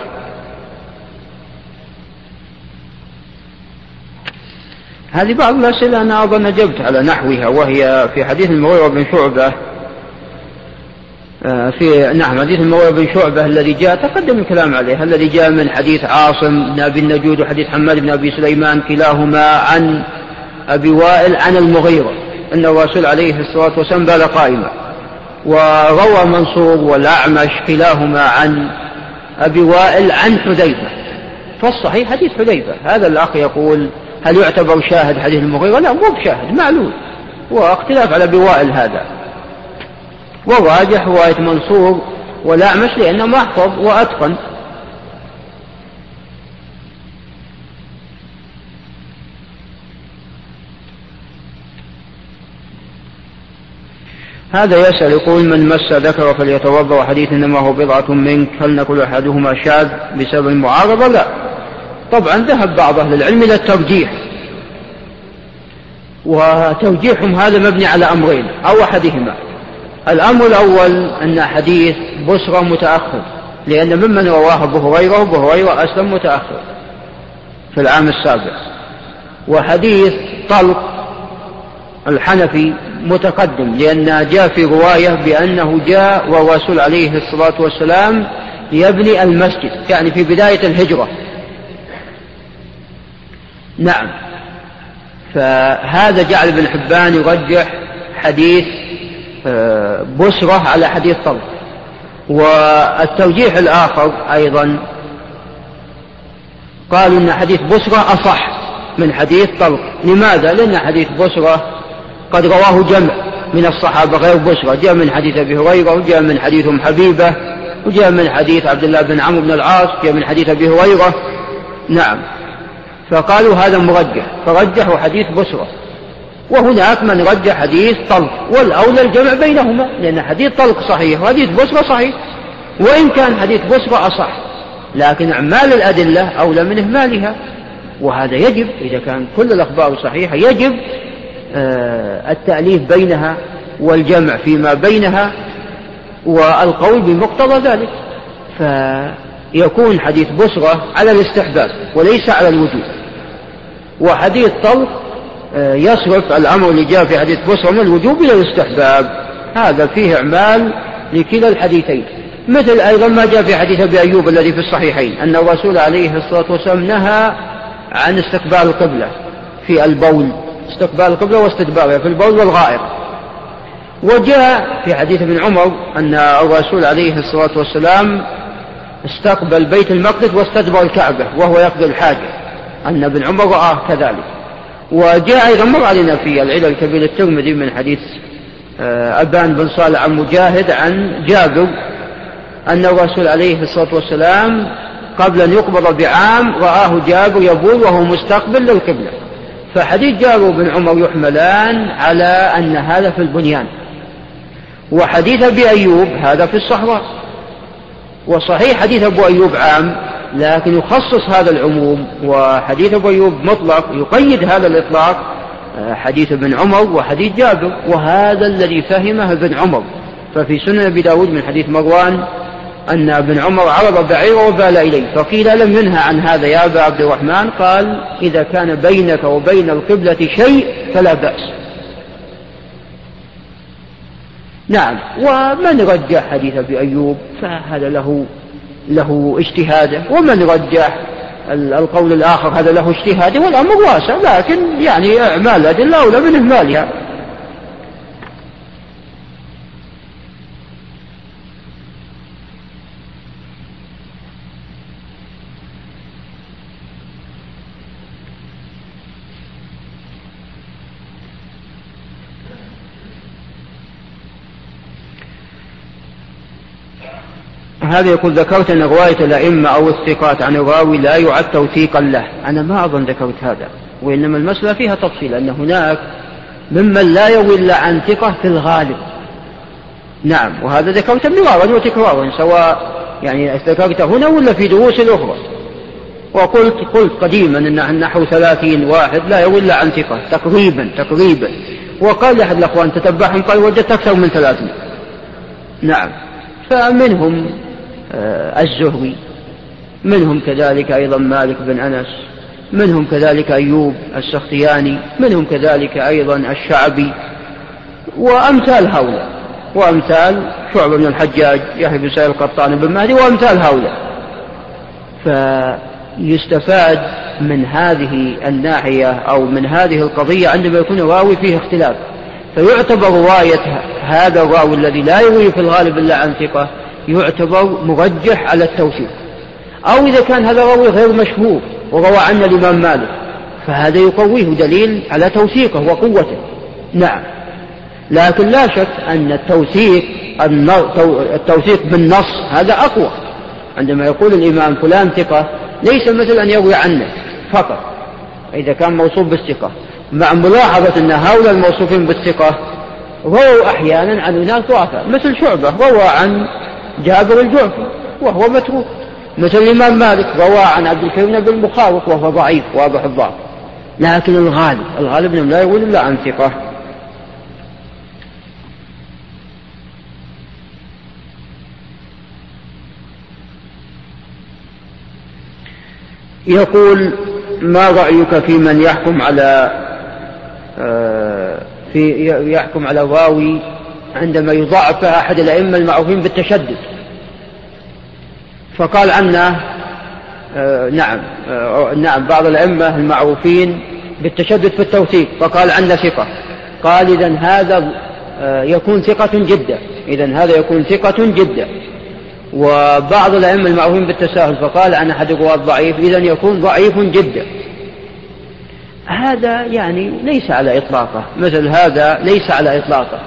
هذه بعض الأسئلة أنا أظن أجبت على نحوها وهي في حديث المغيرة بن شعبة آه، في نعم حديث المغيرة بن شعبة الذي جاء تقدم الكلام عليه الذي جاء من حديث عاصم بن أبي النجود وحديث حماد بن أبي سليمان كلاهما عن أبي وائل عن المغيرة أن الرسول عليه الصلاة والسلام بال قائما وروى منصور والأعمش كلاهما عن أبي وائل عن حذيفة فالصحيح حديث حذيفة هذا الأخ يقول هل يعتبر شاهد حديث المغيرة؟ لا مو بشاهد معلول واختلاف على أبي وائل هذا والراجح رواية منصور والأعمش لأنه أحفظ وأتقن. هذا يسأل يقول من مس ذكر فليتوضأ وحديث إنما هو بضعة منك هل نقول أحدهما شاذ بسبب المعارضة؟ لا. طبعا ذهب بعض أهل العلم إلى الترجيح وترجيحهم هذا مبني على أمرين أو أحدهما. الأمر الأول أن حديث بصرة متأخر لأن ممن رواه أبو هريرة أبو هريرة أسلم متأخر في العام السابع. وحديث طلق الحنفي متقدم لأن جاء في رواية بأنه جاء والرسول عليه الصلاة والسلام يبني المسجد يعني في بداية الهجرة. نعم. فهذا جعل ابن حبان يرجح حديث آه، بسرة على حديث طلق والتوجيح الآخر أيضا قالوا أن حديث بسرة أصح من حديث طلق لماذا؟ لأن حديث بسرة قد رواه جمع من الصحابة غير بسرة جاء من حديث أبي هريرة وجاء من حديث أم حبيبة وجاء من حديث عبد الله بن عمرو بن العاص جاء من حديث أبي هريرة. نعم. فقالوا هذا مرجح فرجحوا حديث بسرة وهناك من رجح حديث طلق والأولى الجمع بينهما لأن حديث طلق صحيح وحديث بسرة صحيح وإن كان حديث بسرة أصح. لكن أعمال الأدلة أولى من إهمالها. وهذا يجب إذا كان كل الأخبار صحيحة يجب آه، التأليف بينها والجمع فيما بينها والقول بمقتضى ذلك. فيكون حديث بسرة على الاستحباب وليس على الوجوب وحديث طلق آه، يصرف الأمر اللي جاء في حديث بسرة من الوجوب إلى الاستحباب. هذا فيه إعمال لكلا الحديثين. مثل أيضا ما جاء في حديث أبي أيوب الذي في الصحيحين أن الرسول عليه الصلاة والسلام نهى عن استقبال القبلة في البول. استقبال القبلة واستدبارها في البول والغائط. وجاء في حديث ابن عمر أن الرسول عليه الصلاة والسلام استقبل بيت المقدس واستدبر الكعبة وهو يقضي الحاجة. أن ابن عمر رآه كذلك. وجاء أيضا مر علينا في العلل الكبير الترمذي من حديث آه، أبان بن صالح عن مجاهد عن جابر أن الرسول عليه الصلاة والسلام قبل أن يقبض بعام رآه جابر يبول وهو مستقبل للقبلة. فحديث جابر بن عمر يحملان على أن هذا في البنيان. وحديث أبي أيوب هذا في الصحراء. وصحيح حديث أبو أيوب عام لكن يخصص هذا العموم وحديث أبو أيوب مطلق يقيد هذا الإطلاق آه، حديث ابن عمر وحديث جابر وهذا الذي فهمه ابن عمر. ففي سنن أبي داود من حديث مروان أن ابن عمر عرض بعيره وبال إليه فقيل لم ينهى عن هذا يا أبا عبد الرحمن؟ قال إذا كان بينك وبين القبلة شيء فلا بأس. نعم ومن رجح حديث أبي أيوب؟ فهذا له له اجتهاده ومن رجح القول الآخر هذا له اجتهاده والأمر واسع لكن يعني أعمال الأدلة أولى من إهمالها هذا يقول ذكرت أن رواية الأئمة أو الثقات عن الراوي لا يعد توثيقا له. أنا ما أظن ذكرت هذا وإنما المسألة فيها تفصيل أن هناك ممن لا يروي إلا عن ثقة في الغالب. نعم وهذا ذكرت مرارا وتكرارا سواء يعني ذكرت هنا ولا في دروس أخرى. وقلت قلت قديما أن نحو ثلاثين واحد لا يروي إلا عن ثقة تقريبا تقريبا. وقال أحد الأخوان تتبعهم قال وجدت أكثر من ثلاثين نعم فمنهم الزهري منهم كذلك أيضا مالك بن أنس. منهم كذلك أيوب السختياني. منهم كذلك أيضا الشعبي. وأمثال هؤلاء. وأمثال شعبة بن الحجاج يحيى بن سعيد القطان بن مهدي وأمثال هؤلاء. فيستفاد من هذه الناحية أو من هذه القضية عندما يكون الراوي فيه اختلاف. فيعتبر رواية هذا الراوي الذي لا يروي في الغالب إلا عن ثقة يعتبر مرجح على التوثيق أو إذا كان هذا الراوي غير مشهور وروى عنه الإمام مالك فهذا يقويه دليل على توثيقه وقوته. نعم. لكن لا شك أن التوثيق التوثيق بالنص هذا أقوى. عندما يقول الإمام فلان ثقة ليس مثل أن يروي عنه فقط. إذا كان موصوف بالثقة. مع ملاحظة أن هؤلاء الموصوفين بالثقة رووا أحيانا عن أناس ضعفاء مثل شعبة روى عن جابر الجعفي وهو متروك مثل الإمام مالك روى عن عبد الكريم بن المخارق وهو ضعيف واضح الضعف لكن الغالب الغالب لا يقول إلا عن ثقة. يقول ما رأيك في من يحكم على آه، في يحكم على راوي عندما يضاعف أحد الأئمة المعروفين بالتشدد. فقال عنه آه، نعم آه، نعم بعض الأئمة المعروفين بالتشدد في التوثيق. فقال عنه ثقة. قال إذا هذا يكون ثقة جدا. إذا هذا يكون ثقة جدا. وبعض الأئمة المعروفين بالتساهل. فقال عن أحد الرواة ضعيف. إذا يكون ضعيف جدا. هذا يعني ليس على إطلاقه. مثل هذا ليس على إطلاقه.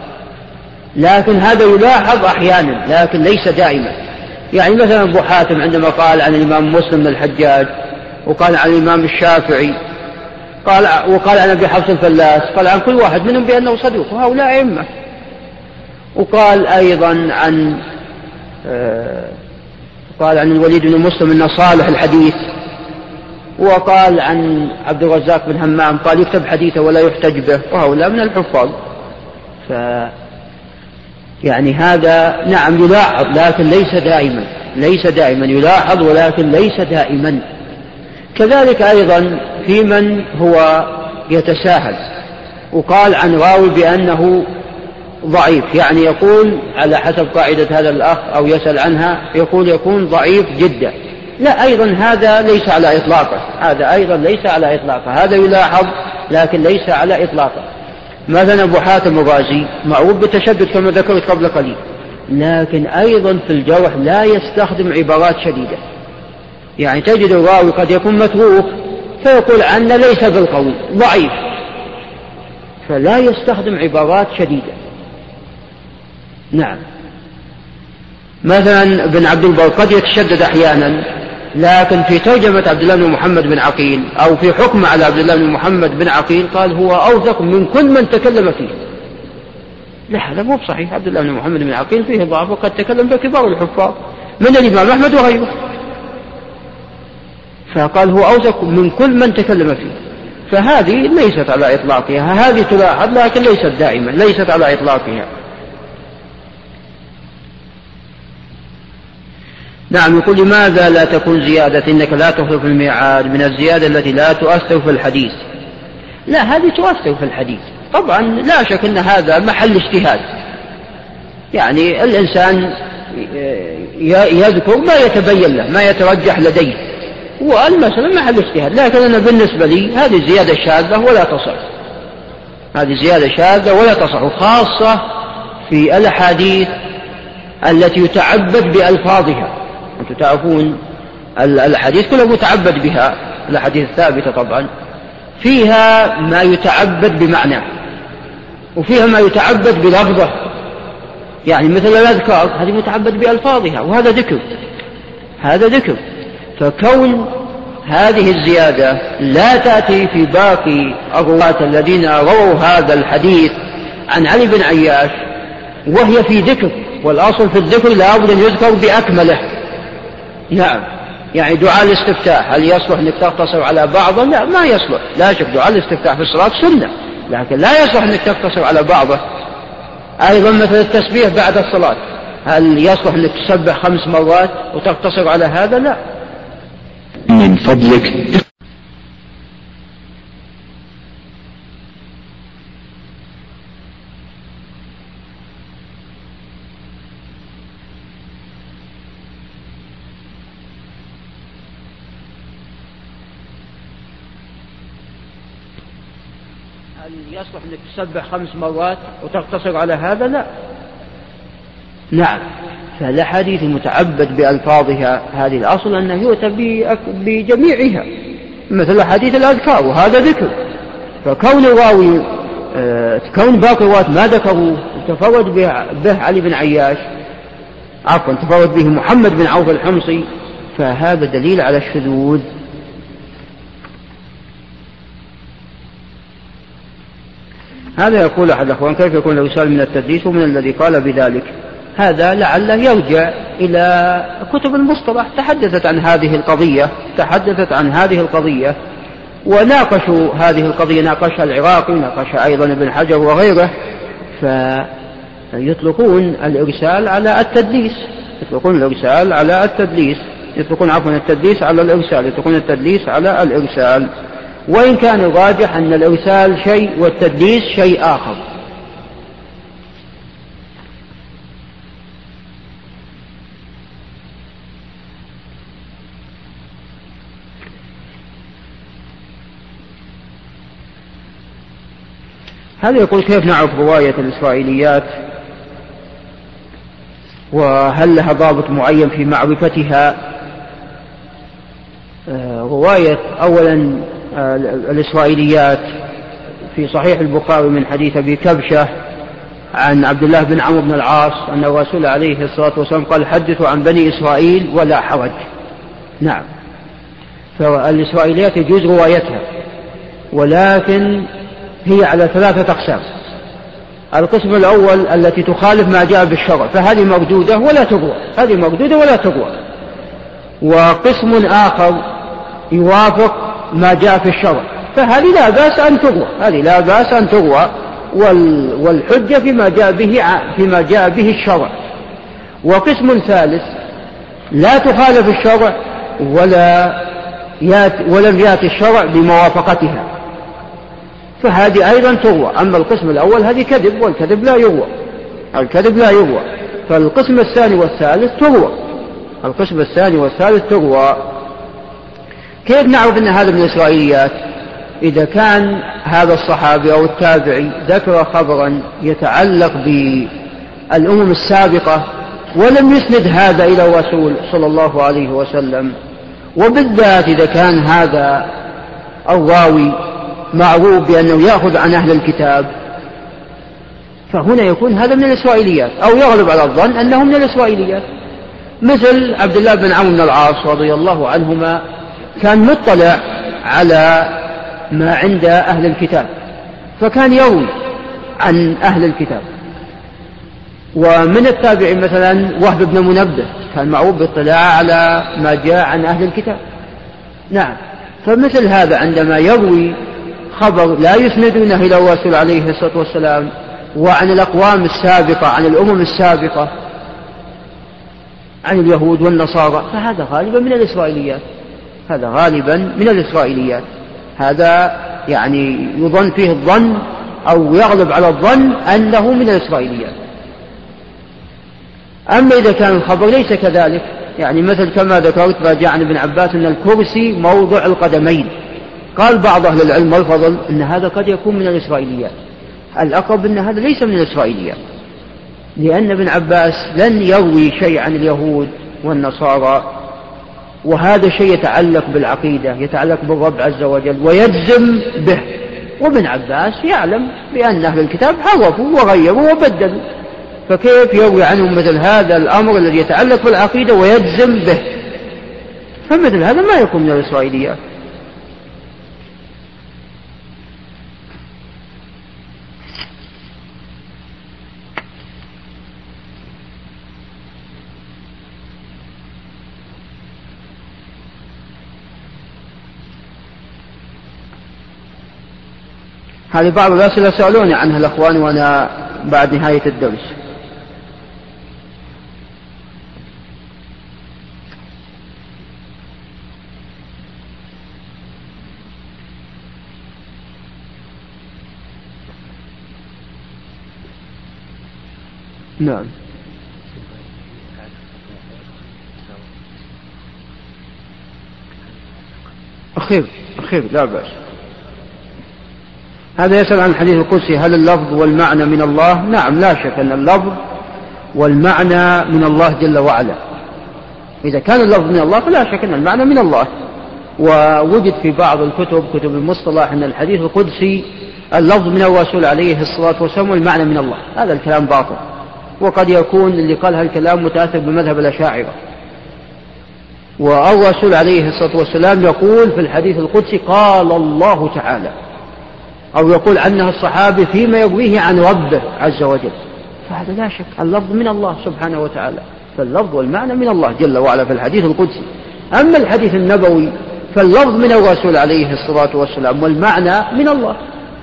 لكن هذا يلاحظ أحيانا لكن ليس دائما. يعني مثلا أبو حاتم عندما قال عن الإمام مسلم الحجاج وقال عن الإمام الشافعي قال وقال عن أبي حفص الفلاس قال عن كل واحد منهم بأنه صدوق وهؤلاء أئمة. وقال أيضا عن آه، قال عن الوليد بن مسلم إنه صالح الحديث وقال عن عبد الرزاق بن همام قال يكتب حديثه ولا يحتج به وهؤلاء من الحفاظ. ف يعني هذا نعم يلاحظ لكن ليس دائما ليس دائما يلاحظ ولكن ليس دائما. كذلك أيضا في من هو يتساهل وقال عن راوي بأنه ضعيف يعني يقول على حسب قاعدة هذا الأخ أو يسأل عنها يقول يكون ضعيف جدا. لا أيضا هذا ليس على إطلاقه هذا أيضا ليس على إطلاقه هذا يلاحظ لكن ليس على إطلاقه. مثلا أبو حاتم الرازي؟ معروف بالتشدد كما ذكرت قبل قليل. لكن أيضا في الجرح لا يستخدم عبارات شديدة. يعني تجد الراوي قد يكون متروك فيقول عنه ليس بالقوي ضعيف. فلا يستخدم عبارات شديدة. نعم. مثلا ابن عبد البر قد يتشدد أحيانا. لكن في ترجمة عبد الله بن محمد بن عقيل أو في حكم على عبد الله بن محمد بن عقيل قال هو أوثق من كل من تكلم فيه. لا هذا مو بصحيح. عبد الله بن محمد بن عقيل فيه ضعف وقد تكلم به كبار الحفاظ من الإمام أحمد وغيره. فقال هو أوثق من كل من تكلم فيه. فهذه ليست على إطلاقها. هذه تلاحظ لكن ليست دائما ليست على إطلاقها. نعم يقول لماذا لا تكون زيادة؟ إنك لا تخلف الميعاد من الزيادة التي لا تؤثر في الحديث. لا هذه تؤثر في الحديث. طبعا لا شك أن هذا محل اجتهاد. يعني الإنسان يذكر ما يتبين له ما يترجح لديه. والمسألة محل اجتهاد. لكن أنا بالنسبة لي هذه زيادة شاذة ولا تصح. هذه زيادة شاذة ولا تصح خاصة في الأحاديث التي يتعبد بألفاظها. أنتم تعرفون الحديث كله متعبد بها الأحاديث الثابتة طبعا. فيها ما يتعبد بمعنى وفيها ما يتعبد بلفظة. يعني مثل الأذكار هذه متعبد بألفاظها وهذا ذكر هذا ذكر. فكون هذه الزيادة لا تأتي في باقي الرواة الذين رووا هذا الحديث عن علي بن عياش وهي في ذكر والأصل في الذكر لا بد أن يذكر بأكمله. نعم يعني دعاء الاستفتاح هل يصلح أنك تقتصر على بعضه؟ لا ما يصلح، لا شك دعاء الاستفتاح في الصلاة سنة، لكن لا يصلح أنك تقتصر على بعضه. أيضا مثل التسبيح بعد الصلاة، هل يصلح أنك تسبح خمس مرات وتقتصر على هذا؟ لا. من فضلك هل يصلح أنك تسبح خمس مرات وتقتصر على هذا؟ لا. نعم. فالأحاديث المتعبد بألفاظها هذه الأصل أنه يؤتى بجميعها مثل أحاديث الأذكار وهذا ذكر. فكون الراوي آه، كون باقي الرواة ما ذكروا تفرد به علي بن عياش عفوا تفرد به محمد بن عوف الحمصي فهذا دليل على الشذوذ. هذا يقول أحد الأخوان كيف يكون الإرسال من التدليس ومن الذي قال بذلك؟ هذا لعله يرجع إلى كتب المصطلح تحدثت عن هذه القضية تحدثت عن هذه القضية وناقشوا هذه القضية ناقشها العراقي ناقشها أيضا ابن حجر وغيره فيطلقون الإرسال على التدليس يطلقون الإرسال على التدليس يطلقون عفوا التدليس على الإرسال يطلقون التدليس على الإرسال. وإن كان الراجح أن الإرسال شيء والتدليس شيء آخر. هذا يقول كيف نعرف رواية الإسرائيليات؟ وهل لها ضابط معين في معرفتها؟ آه، رواية أولا الإسرائيليات في صحيح البخاري من حديث أبي كبشة عن عبد الله بن عمرو بن العاص أن الرسول عليه الصلاة والسلام قال حدثوا عن بني إسرائيل ولا حرج نعم. فالإسرائيليات يجوز روايتها ولكن هي على ثلاثة أقسام. القسم الأول التي تخالف ما جاء بالشرع فهذه مردودة ولا تروى هذه مردودة ولا تروى وقسم آخر يوافق ما جاء في الشرع. فهذه لا بأس أن تروى هذه لا بأس أن تروى والحجة فيما جاء به فيما جاء به الشرع. وقسم ثالث لا تخالف الشرع ولا يات ولم يأتي الشرع بموافقتها. فهذه أيضا تروى أما القسم الأول هذه كذب والكذب لا يروى الكذب لا يروى فالقسم الثاني والثالث تروى القسم الثاني والثالث تروى كيف نعرف أن هذا من الإسرائيليات؟ إذا كان هذا الصحابي أو التابعي ذكر خبرا يتعلق بالأمم السابقة ولم يسند هذا إلى الرسول صلى الله عليه وسلم وبالذات إذا كان هذا الراوي معروف بأنه يأخذ عن أهل الكتاب فهنا يكون هذا من الإسرائيليات أو يغلب على الظن أنه من الإسرائيليات. مثل عبد الله بن عمرو بن العاص رضي الله عنهما كان مطلع على ما عند أهل الكتاب فكان يروي عن أهل الكتاب. ومن التابعين مثلا وهب بن منبه كان معروف بالاطلاع على ما جاء عن أهل الكتاب. نعم فمثل هذا عندما يروي خبر لا يسندونه إلى الرسول عليه الصلاة والسلام وعن الأقوام السابقة عن الأمم السابقة عن اليهود والنصارى فهذا غالبا من الإسرائيليات. هذا غالبا من الإسرائيليات. هذا يعني يظن فيه الظن أو يغلب على الظن أنه من الإسرائيليات. أما إذا كان الخبر ليس كذلك يعني مثل كما ذكرت ما جاء عن ابن عباس أن الكرسي موضع القدمين. قال بعض أهل العلم والفضل أن هذا قد يكون من الإسرائيليات. الأقرب أن هذا ليس من الإسرائيليات. لأن ابن عباس لن يروي شيء عن اليهود والنصارى وهذا شيء يتعلق بالعقيدة يتعلق بالرب عز وجل ويجزم به. وابن عباس يعلم بأن أهل الكتاب حرفوا وغيروا وبدلوا. فكيف يروي عنهم مثل هذا الأمر الذي يتعلق بالعقيدة ويجزم به؟ فمثل هذا ما يكون من الإسرائيليات. هذه بعض الأسئلة سألوني عنها الأخوان وأنا بعد نهاية الدرس. نعم. أخير أخير لا بأس. هذا يسأل عن الحديث القدسي هل اللفظ والمعنى من الله؟ نعم لا شك أن اللفظ والمعنى من الله جل وعلا. إذا كان اللفظ من الله فلا شك أن المعنى من الله. ووجد في بعض الكتب كتب المصطلح أن الحديث القدسي اللفظ من الرسول عليه الصلاة والسلام والمعنى من الله. هذا الكلام باطل. وقد يكون اللي قال هالكلام متأثر بمذهب الأشاعرة. والرسول عليه الصلاة والسلام يقول في الحديث القدسي قال الله تعالى. أو يقول عنها الصحابي فيما يرويه عن ربه عز وجل. فهذا لا شك. اللفظ من الله سبحانه وتعالى. فاللفظ والمعنى من الله جل وعلا في الحديث القدسي. أما الحديث النبوي فاللفظ من الرسول عليه الصلاة والسلام والمعنى من الله.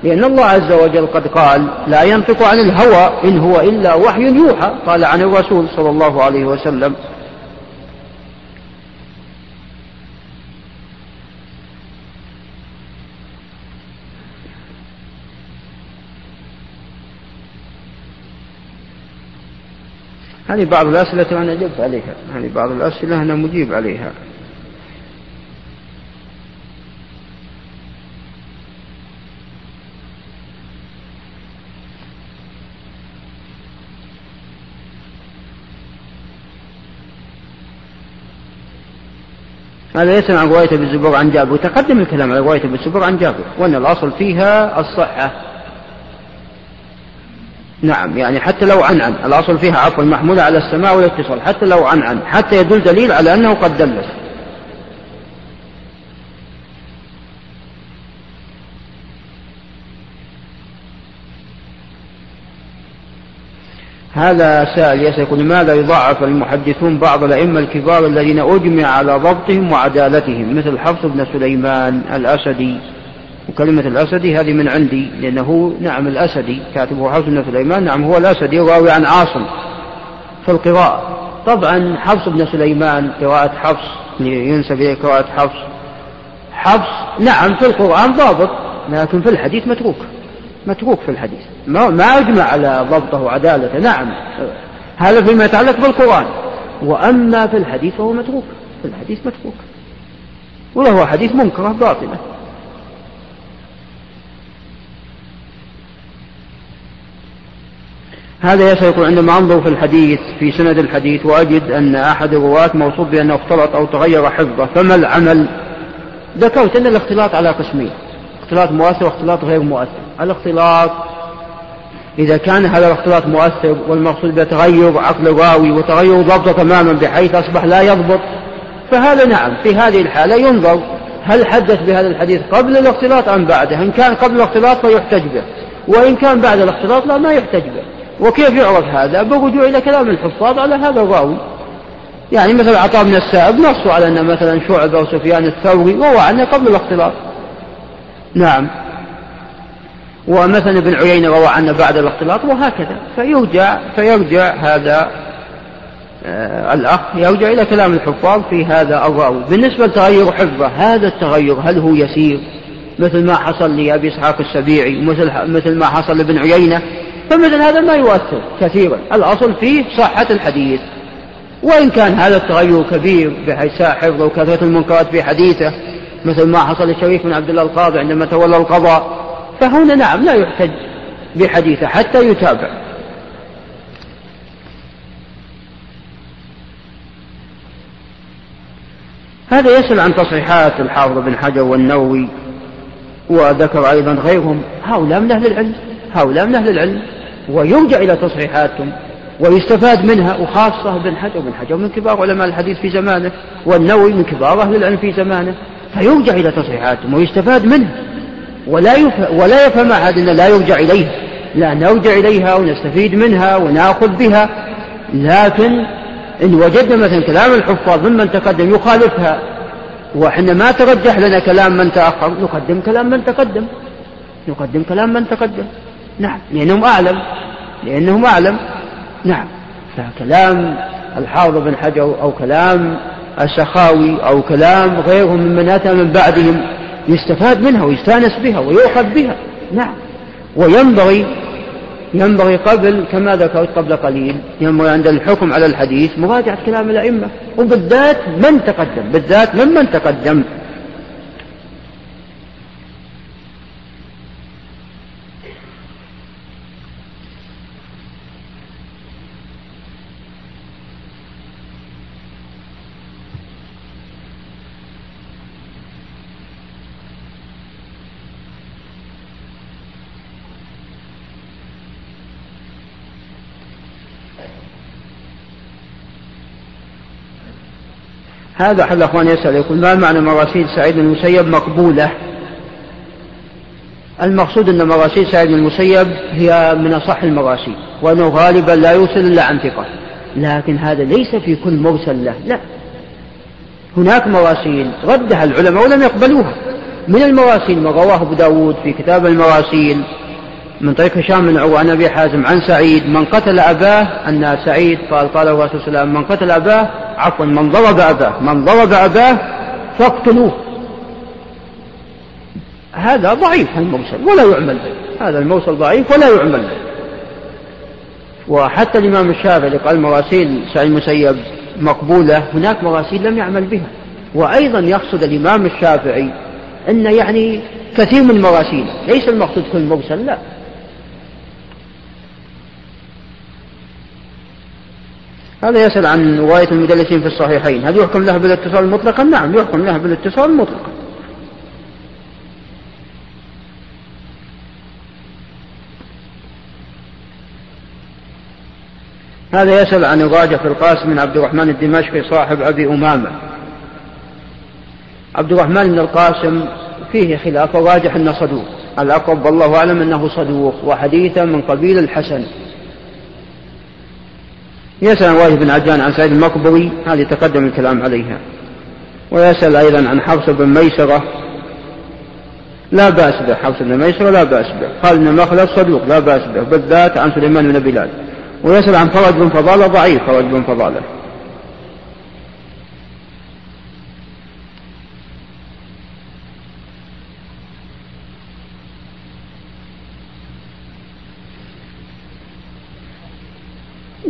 لأن الله عز وجل قد قال لا ينطق عن الهوى إن هو إلا وحي يوحى. قال عن الرسول صلى الله عليه وسلم هذه بعض الأسئلة أنا أجبت عليها. هذه بعض الأسئلة أنا مجيب عليها. هذا يسمع عن رواية ابن الزبير عن جابر. وتقدم الكلام على رواية ابن الزبير عن جابر. وأن الأصل فيها الصحة. نعم يعني حتى لو عن عن الأصل فيها عفوا محمولة على السماع والاتصال حتى لو عن عن حتى يدل دليل على أنه قد دلس. هذا سائل يقول لماذا يضعف المحدثون بعض الأئمة الكبار الذين أجمع على ضبطهم وعدالتهم مثل حفص بن سليمان الأسدي؟ وكلمة الأسدي هذه من عندي لأنه نعم الأسدي كاتبه حفص بن سليمان نعم هو الأسدي راوي عن عاصم في القراءة. طبعا حفص بن سليمان قراءة حفص ينسب إليه قراءة حفص حفص نعم في القرآن ضابط لكن في الحديث متروك متروك في الحديث. ما, ما أجمع على ضبطه وعدالته نعم. هذا فيما يتعلق بالقرآن. وأما في الحديث فهو متروك في الحديث متروك. وله حديث منكرة باطلة. هذا يسأل يقول عندما أنظر في الحديث في سند الحديث وأجد أن أحد الرواة موصوف بأنه اختلط أو تغير حفظه. فما العمل؟ ذكرت أن الاختلاط على قسمين. اختلاط مؤثر واختلاط غير مؤثر. الاختلاط إذا كان هذا الاختلاط مؤثر والمقصود بتغير عقل الراوي وتغير ضبطه تماما بحيث أصبح لا يضبط فهذا نعم في هذه الحالة ينظر هل حدث بهذا الحديث قبل الاختلاط أم بعده. إن كان قبل الاختلاط فيحتج به وإن كان بعد الاختلاط لا ما يحتج به. وكيف يعرف هذا؟ بالرجوع إلى كلام الحفاظ على هذا الراوي. يعني مثلا عطاء بن السائب نصوا على أن مثلا شعبة وسفيان الثوري روى عنه قبل الاختلاط نعم. ومثلا ابن عيينة روى عنه بعد الاختلاط وهكذا. فيرجع فيرجع هذا آه الأخ يرجع إلى كلام الحفاظ في هذا الراوي. بالنسبة لتغير حفظه هذا التغير هل هو يسير؟ مثل ما حصل لأبي إسحاق السبيعي مثل مثل ما حصل لابن عيينة فمثل هذا ما يؤثر كثيرا. الأصل فيه صحة الحديث. وإن كان هذا التغير كبير بحيث حفظه وكثرة المنكرات في حديثه مثل ما حصل للشريف بن عبد الله القاضي عندما تولى القضاء فهنا نعم لا يحتج بحديثه حتى يتابع. هذا يسأل عن تصريحات الحافظ بن حجر والنووي وذكر أيضا غيرهم. هؤلاء من أهل العلم. هؤلاء من أهل العلم. ويرجع إلى تصحيحاتهم ويستفاد منها وخاصة ابن حجر بن حجر من كبار علماء الحديث في زمانه والنووي من كبار أهل العلم في زمانه فيرجع إلى تصحيحاتهم ويستفاد منها ولا يفهم, ولا يفهم أحد أن لا يرجع إليها. لا نرجع إليها ونستفيد منها ونأخذ بها لكن إن وجدنا مثلا كلام الحفاظ ممن تقدم يخالفها وحنا ما ترجح لنا كلام من تأخر نقدم كلام من تقدم نقدم كلام من تقدم. نعم. لأنهم أعلم. لأنهم أعلم. نعم. فكلام الحافظ بن حجر أو كلام السخاوي أو كلام غيرهم ممن أتى من بعدهم يستفاد منها ويستانس بها ويؤخذ بها. نعم. وينبغي ينبغي قبل كما ذكرت قبل قليل ينبغي عند الحكم على الحديث مراجعة كلام الأئمة وبالذات من تقدم بالذات ممن تقدم. هذا أحد الأخوان يسأل يقول ما معنى مراسيل سعيد المسيب مقبولة؟ المقصود أن مراسيل سعيد المسيب هي من أصح المراسيل وأنه غالبا لا يوصل إلا عن ثقة. لكن هذا ليس في كل مرسل له لا. هناك مراسيل ردها العلماء ولم يقبلوها. من المراسيل ما رواه أبو داود في كتاب المراسيل من طريق هشام بن عروة عن أبي حازم عن سعيد من قتل أباه أن سعيد قال قال صلى الله عليه وسلم من قتل أباه عفوا من ضرب أباه من ضرب أباه فاقتلوه. هذا ضعيف المرسل ولا يعمل به. هذا المرسل ضعيف ولا يعمل به. وحتى الإمام الشافعي قال مراسيل سعيد المسيب مقبولة هناك مراسيل لم يعمل بها. وأيضا يقصد الإمام الشافعي أن يعني كثير من مراسيل ليس المقصود كل مرسل لا. هذا يسأل عن رواية المدلسين في الصحيحين. هل يحكم له بالاتصال مطلقا؟ نعم يحكم له بالاتصال مطلقا. هذا يسأل عن الراجح في القاسم بن عبد الرحمن الدمشقي صاحب أبي أمامة. عبد الرحمن بن القاسم فيه خلاف الراجح أنه صدوق. الأقرب والله أعلم أنه صدوق وحديثا من قبيل الحسن. يسأل عن واجب بن عجان عن سعيد المقبري هذه تقدم الكلام عليها. ويسأل أيضا عن حفص بن ميسرة. لا بأس به حفص بن ميسرة لا بأس به. قال إن مخلص صدوق لا بأس به. بالذات عن سليمان بن بلال. ويسأل عن فرج بن فضالة ضعيف فرج بن فضالة.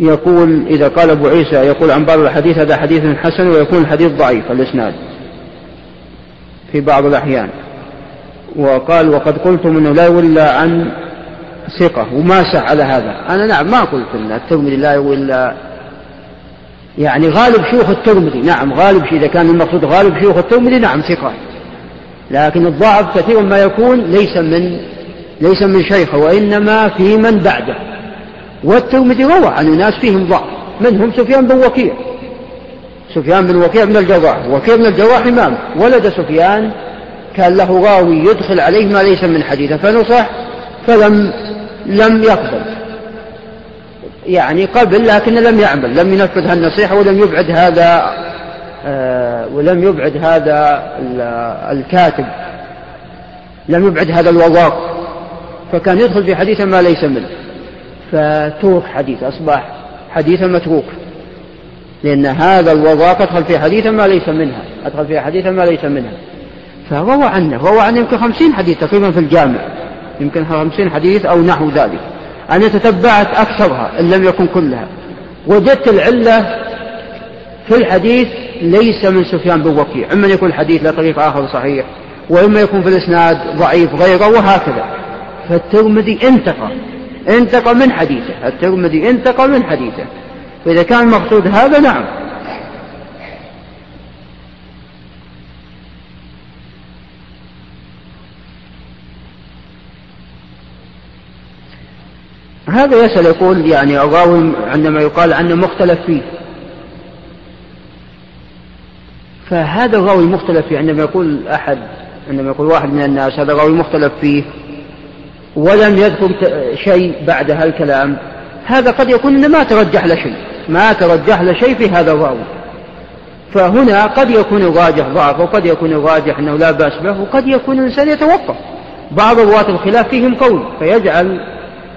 يقول إذا قال أبو عيسى يقول عن بعض الحديث هذا حديث حسن ويكون الحديث ضعيف الإسناد في بعض الأحيان. وقال وقد قلتم أنه لا يولى عن ثقة وما سع على هذا. أنا نعم ما قلت أن الترمذي لا يولى. يعني غالب شيوخ الترمذي نعم غالب إذا كان المقصود غالب شيوخ الترمذي نعم ثقة. لكن الضعف كثير ما يكون ليس من ليس من شيخه وإنما في من بعده. والترمذي روى عن ناس فيهم ضعف منهم سفيان بن وكيع. سفيان بن وكيع من الجراح وكيع من الجراح إمام ولد سفيان كان له راوي يدخل عليه ما ليس من حديثه فنصح فلم لم يقبل. يعني قبل لكن لم يعمل لم ينفذ هالنصيحة ولم يبعد هذا آه ولم يبعد هذا الكاتب. لم يبعد هذا الوراق فكان يدخل في حديث ما ليس منه. فترك حديث أصبح حديثا متروك. لأن هذا الوراق أدخل في حديثا ما ليس منها أدخل في حديثا ما ليس منها. فروى عنه روى عنه يمكن خمسين حديث تقريبا في الجامع يمكن خمسين حديث أو نحو ذلك. أنا تتبعت أكثرها إن لم يكن كلها. وجدت العلة في الحديث ليس من سفيان بن وكيع. إما يكون الحديث له طريق آخر صحيح وإما يكون في الإسناد ضعيف غيره وهكذا. فالترمذي انتقى. انتقى من حديثه. الترمذي انتقى من حديثه. فإذا كان المقصود هذا نعم. هذا يسأل يقول يعني الراوي عندما يقال عنه مختلف فيه. فهذا الراوي مختلف فيه عندما يقول أحد عندما يقول واحد من الناس هذا الراوي مختلف فيه. ولم يذكر شيء بعد هالكلام هذا قد يكون إنه ما ترجح له شيء. ما ترجح له شيء في هذا الراوي فهنا قد يكون الراجح ضعف وقد يكون الراجح أنه لا بأس به وقد يكون الإنسان يتوقف. بعض رواة الخلاف فيهم قول فيجعل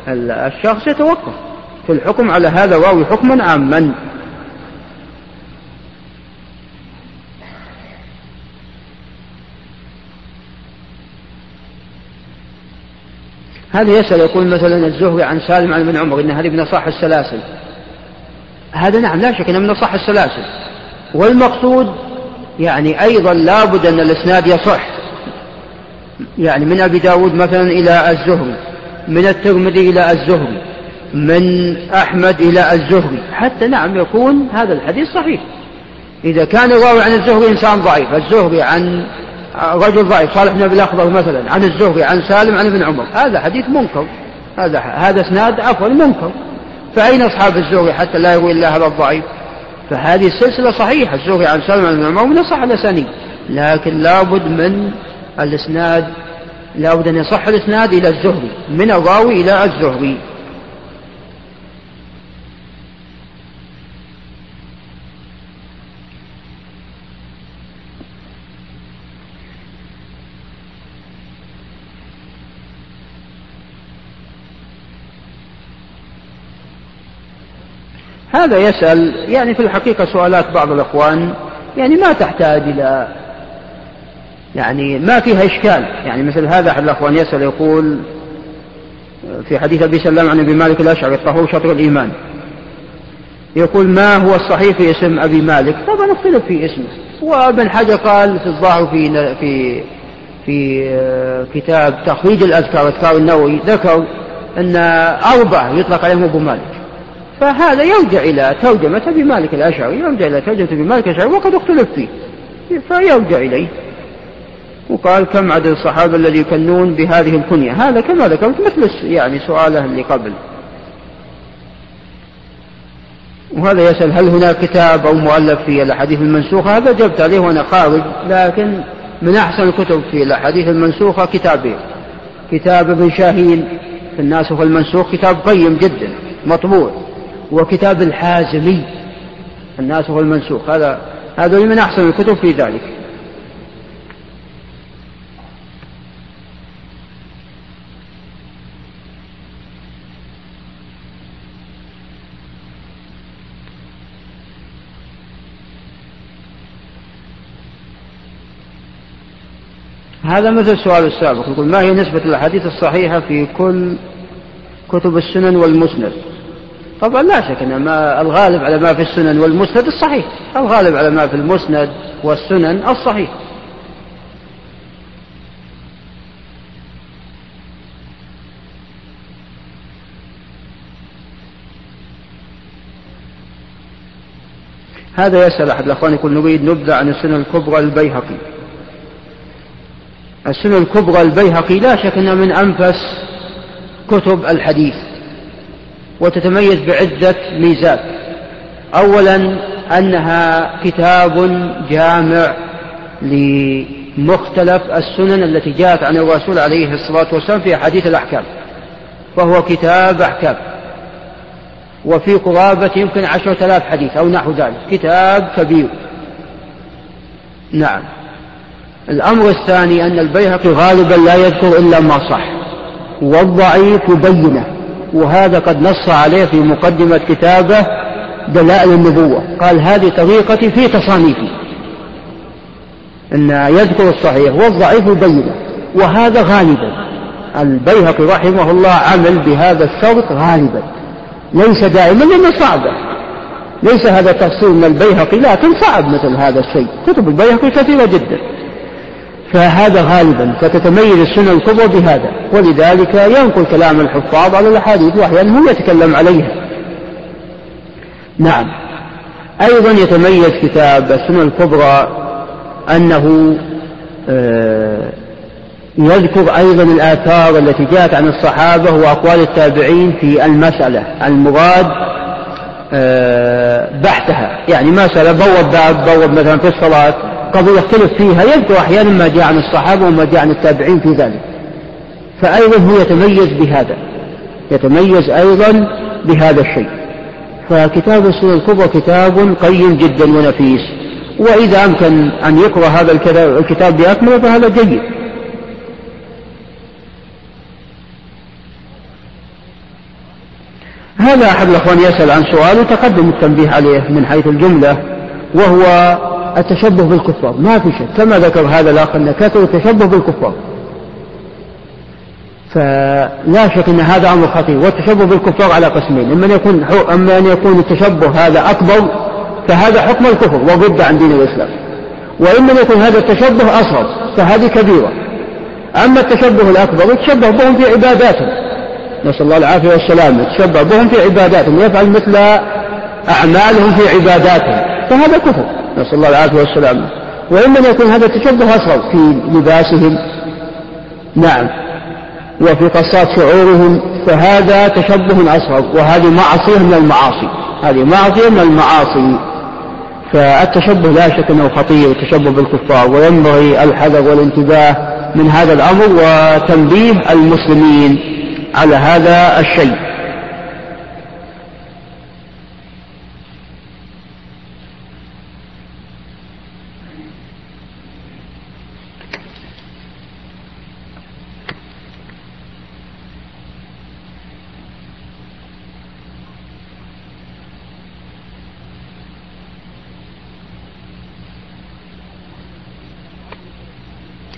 الشخص يتوقف. في الحكم على هذا الراوي حكما عاما. هذا يسأل يقول مثلا الزهري عن سالم عن ابن عمر إن هذه من أصح السلاسل. هذا نعم لا شك أنه من أصح السلاسل. والمقصود يعني أيضا لابد أن الإسناد يصح. يعني من أبي داود مثلا إلى الزهري من الترمذي إلى الزهري من أحمد إلى الزهري. حتى نعم يكون هذا الحديث صحيح. إذا كان الراوي عن الزهري إنسان ضعيف الزهري عن رجل ضعيف صالح بن أبي الأخضر مثلا عن الزهري عن سالم عن ابن عمر. هذا حديث منكر. هذا هذا إسناد عفوا منكر. فأين أصحاب الزهري حتى لا يروي إلا هذا الضعيف؟ فهذه السلسلة صحيحة الزهري عن سلمة بن عمر من أصح الأسانيد. لكن لابد من الإسناد لابد أن يصح الإسناد إلى الزهري من الراوي إلى الزهري. هذا يسأل يعني في الحقيقة سؤالات بعض الأخوان يعني ما تحتاج إلى يعني ما فيها إشكال. يعني مثل هذا أحد الأخوان يسأل يقول في حديث أبي سلام عن أبي مالك الأشعري الطهور شطر الإيمان. يقول ما هو الصحيح في اسم أبي مالك؟ طبعا اختلف في اسمه وابن حجر قال في الظاهر في في في كتاب تخريج الأذكار أذكار النووي ذكر أن أربعة يطلق عليهم أبو مالك. فهذا يرجع إلى ترجمة أبي مالك الأشعري يرجع إلى ترجمة أبي مالك الأشعري وقد اختلف فيه. فيرجع إليه. وقال كم عدد الصحابة الذي يكنون بهذه الكنية؟ هذا كما ذكرت مثل يعني سؤاله اللي قبل. وهذا يسأل هل هناك كتاب أو مؤلف في الأحاديث المنسوخة؟ هذا جبت عليه وأنا خارج لكن من أحسن الكتب في الأحاديث المنسوخة كتابين. كتاب ابن شاهين في الناسخ المنسوخ كتاب قيم جدا مطبوع. وكتاب الحازمي. الناسخ المنسوخ. هذا هذا من أحسن الكتب في ذلك. هذا مثل السؤال السابق. يقول ما هي نسبة الأحاديث الصحيحة في كل كتب السنن والمسند؟ طبعا لا شك أن ما الغالب على ما في السنن والمسند الصحيح الغالب على ما في المسند والسنن الصحيح. هذا يسأل أحد الأخوان يقول نريد نبذة عن السنن الكبرى البيهقي. السنن الكبرى البيهقي لا شك أنها من أنفس كتب الحديث. وتتميز بعدة ميزات. أولا أنها كتاب جامع لمختلف السنن التي جاءت عن الرسول عليه الصلاة والسلام في أحاديث الأحكام فهو كتاب أحكام. وفي قرابة يمكن عشرة آلاف حديث أو نحو ذلك كتاب كبير. نعم. الأمر الثاني أن البيهقي غالبا لا يذكر إلا ما صح والضعيف بينة. وهذا قد نص عليه في مقدمة كتابه دلائل النبوة. قال هذه طريقتي في تصانيفي. أن يذكر الصحيح والضعيف بينه وهذا غالبا. البيهقي رحمه الله عمل بهذا الشرط غالبا. ليس دائما لأنه صعبة ليس هذا تفصيل من البيهقي لكن صعب مثل هذا الشيء. كتب البيهقي كثيرة جدا. فهذا غالبا فتتميز السنة الكبرى بهذا ولذلك ينقل كلام الحفاظ على الأحاديث وأحيانا هو يتكلم عليها. نعم. أيضا يتميز كتاب السنة الكبرى أنه آه، يذكر أيضا الآثار التي جاءت عن الصحابة وأقوال التابعين في المسألة المراد آه، بحثها. يعني مسألة بوب باب بوب مثلا في الصلاة. قضية يختلف فيها يذكر أحيانا ما جاء عن الصحابة وما جاء عن التابعين في ذلك. فأيضا هو يتميز بهذا يتميز أيضا بهذا الشيء. فكتاب السنة الكبرى كتاب قيم جدا ونفيس. وإذا أمكن أن يقرأ هذا الكتاب بأكمله فهذا جيد. هذا أحد الأخوان يسأل عن سؤال وتقدم التنبيه عليه من حيث الجملة وهو التشبه بالكفار. ما في شك. كما ذكر هذا الأخ أن كثر التشبه بالكفار. فلا شك أن هذا أمر خطير. والتشبه بالكفار على قسمين. إما أن يكون أما أن يكون التشبه هذا أكبر فهذا حكم الكفر وضد عن دين الإسلام. وإما أن يكون هذا التشبه أصغر فهذه كبيرة. أما التشبه الأكبر يتشبه بهم في عباداتهم. نسأل الله العافية والسلامة. يتشبه بهم في عباداتهم. يفعل مثل أعمالهم في عباداتهم. فهذا كفر. نسأل الله العافية والسلامة وإما أن يكون هذا التشبه أصغر في لباسهم. نعم. وفي قصات شعورهم فهذا تشبه أصغر. وهذه معصية من المعاصي. هذه معصية من المعاصي. فالتشبه لا شك أنه خطير التشبه بالكفار. وينبغي الحذر والانتباه من هذا الأمر وتنبيه المسلمين على هذا الشيء.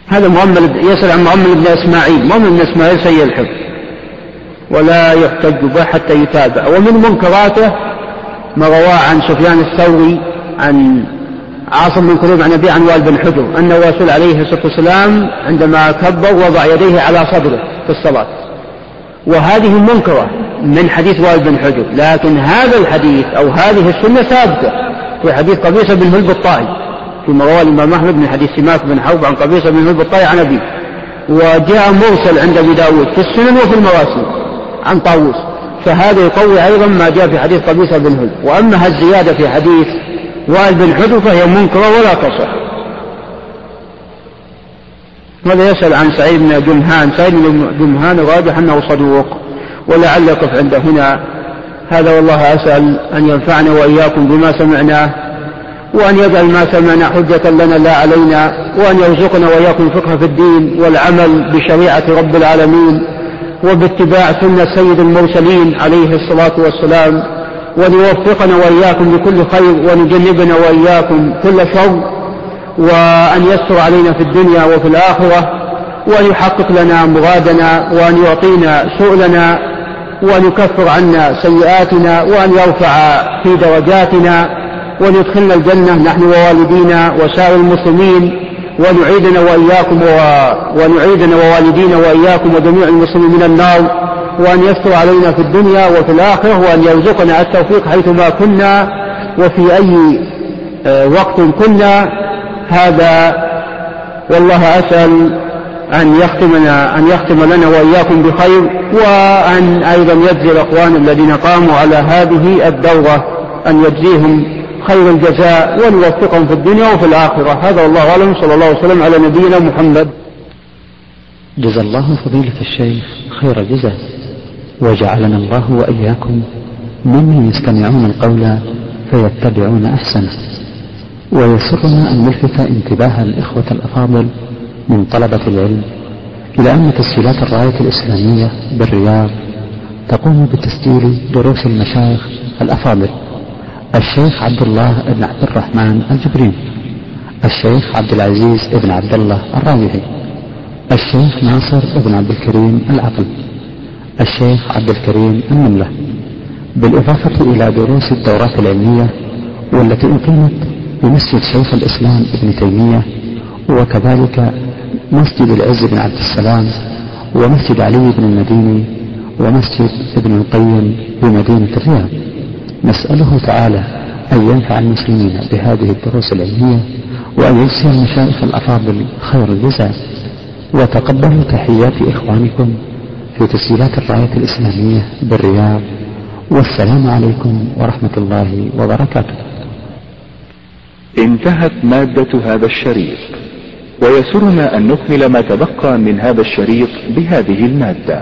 هذا مؤمل يسأل عن مؤمل بن إسماعيل. مؤمل بن إسماعيل سيء الحفظ. ولا يحتج به حتى يتابع. ومن منكراته ما رواه عن سفيان الثوري عن عاصم بن كريم عن أبي عن وائل بن حجر أن الرسول عليه الصلاة والسلام عندما كبر وضع يديه على صدره في الصلاة. وهذه منكرة من حديث وائل بن حجر. لكن هذا الحديث أو هذه السنة ثابتة. في حديث قبيصة بن هلب الطائي فيما رواه الإمام أحمد من حديث سماك بن حوب عن قبيصة بن هلب الطائي عن أبيه. وجاء مرسل عند أبي داود في السنن وفي المواسم عن طاووس. فهذا يقوي أيضا ما جاء في حديث قبيصة بن هلب وأما الزيادة في حديث وائل بن حجر فهي منكرة ولا تصح. هذا يسأل عن سعيد بن جمهان؟ سعيد بن جمهان راجح أنه صدوق. ولعل يقف عند هنا. هذا والله أسأل أن ينفعنا وإياكم بما سمعناه وأن يجعل ما سمعنا حجة لنا لا علينا وأن يرزقنا وإياكم الفقه في الدين والعمل بشريعة رب العالمين وباتباع سنة سيد المرسلين عليه الصلاة والسلام وأن يوفقنا وإياكم لكل خير وأن وإياكم كل شر وأن يستر علينا في الدنيا وفي الآخرة وأن يحقق لنا مرادنا وأن يعطينا سؤلنا وأن يكفر عنا سيئاتنا وأن يرفع في درجاتنا وأن يدخلنا الجنة نحن ووالدينا وسائر المسلمين وأن يعيدنا وإياكم وأن يعيدنا ووالدينا وإياكم وجميع المسلمين من النار وأن يستر علينا في الدنيا وفي الآخرة وأن يرزقنا التوفيق حيثما كنا وفي أي آه، وقت كنا. هذا والله أسأل أن يختمنا أن يختم لنا وإياكم بخير وأن أيضا يجزي الأخوان الذين قاموا على هذه الدورة أن يجزيهم خير الجزاء وأن يوفقهم في الدنيا وفي الآخرة. هذا والله أعلم. صلى الله وسلم على نبينا محمد. جزا الله فضيلة الشيخ خير الجزاء. وجعلنا الله وإياكم ممن يستمعون القول فيتبعون أحسنه. ويسرنا أن نلفت انتباه الإخوة الأفاضل من طلبة العلم إلى أن تسجيلات الراية الإسلامية بالرياض تقوم بتسجيل دروس المشايخ الأفاضل. الشيخ عبد الله بن عبد الرحمن الجبري الشيخ عبد العزيز بن عبد الله الراوحي الشيخ ناصر بن عبد الكريم العقل الشيخ عبد الكريم النملة بالإضافة إلى دروس الدورات العلمية والتي أقيمت بمسجد شيخ الإسلام ابن تيمية وكذلك مسجد العز بن عبد السلام ومسجد علي بن المديني ومسجد ابن القيم بمدينة الرياض. نسأله تعالى أن ينفع المسلمين بهذه الدروس العلمية وأن يجزي المشايخ الأفاضل خير الجزاء. وتقبلوا تحيات إخوانكم في تسجيلات الراية الإسلامية بالرياض. والسلام عليكم ورحمة الله وبركاته. انتهت مادة هذا الشريط ويسرنا أن نكمل ما تبقى من هذا الشريط بهذه المادة.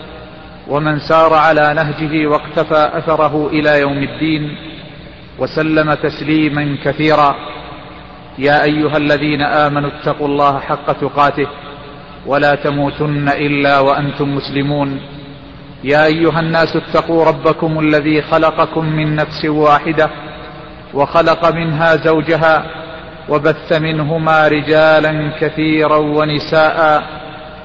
ومن سار على نهجه واقتفى أثره إلى يوم الدين وسلم تسليما كثيرا. يا أيها الذين آمنوا اتقوا الله حق تقاته ولا تموتن إلا وأنتم مسلمون. يا أيها الناس اتقوا ربكم الذي خلقكم من نفس واحدة وخلق منها زوجها وبث منهما رجالا كثيرا ونساء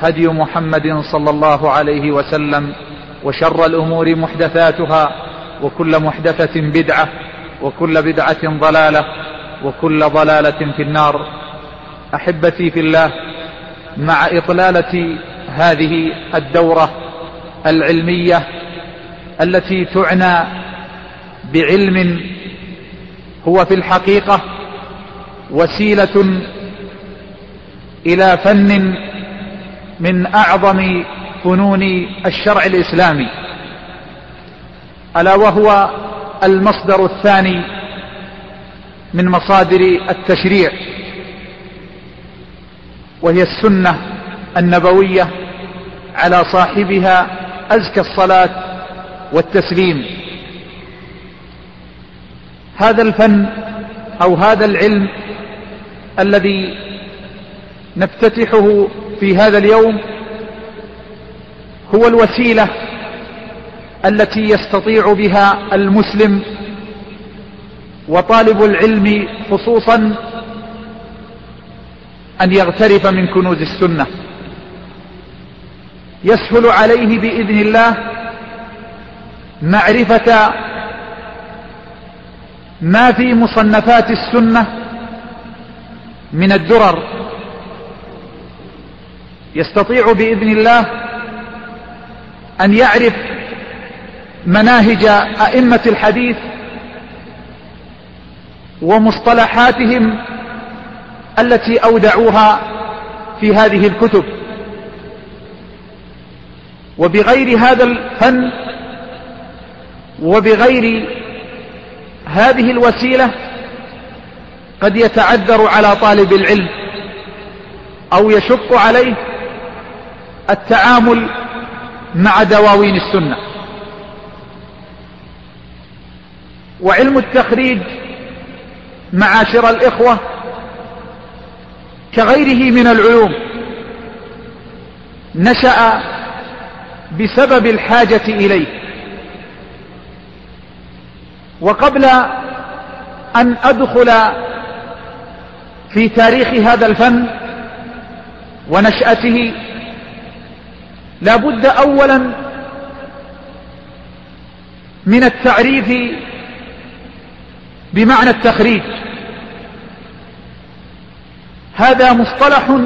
هدي محمد صلى الله عليه وسلم وشر الأمور محدثاتها وكل محدثة بدعة وكل بدعة ضلالة وكل ضلالة في النار. أحبتي في الله مع إطلالة هذه الدورة العلمية التي تعنى بعلم هو في الحقيقة وسيلة إلى فن من أعظم فنون الشرع الإسلامي ألا وهو المصدر الثاني من مصادر التشريع وهي السنة النبوية على صاحبها أزكى الصلاة والتسليم. هذا الفن أو هذا العلم الذي نفتتحه في هذا اليوم هو الوسيلة التي يستطيع بها المسلم وطالب العلم خصوصا أن يغترف من كنوز السنة. يسهل عليه بإذن الله معرفة ما في مصنفات السنة من الدرر. يستطيع بإذن الله أن يعرف مناهج أئمة الحديث ومصطلحاتهم التي أودعوها في هذه الكتب. وبغير هذا الفن وبغير هذه الوسيلة قد يتعذر على طالب العلم أو يشق عليه التعامل مع دواوين السنة. وعلم التخريج معاشر الإخوة كغيره من العلوم نشأ بسبب الحاجة إليه. وقبل أن أدخل في تاريخ هذا الفن ونشأته لا بد اولا من التعريف بمعنى التخريج. هذا مصطلح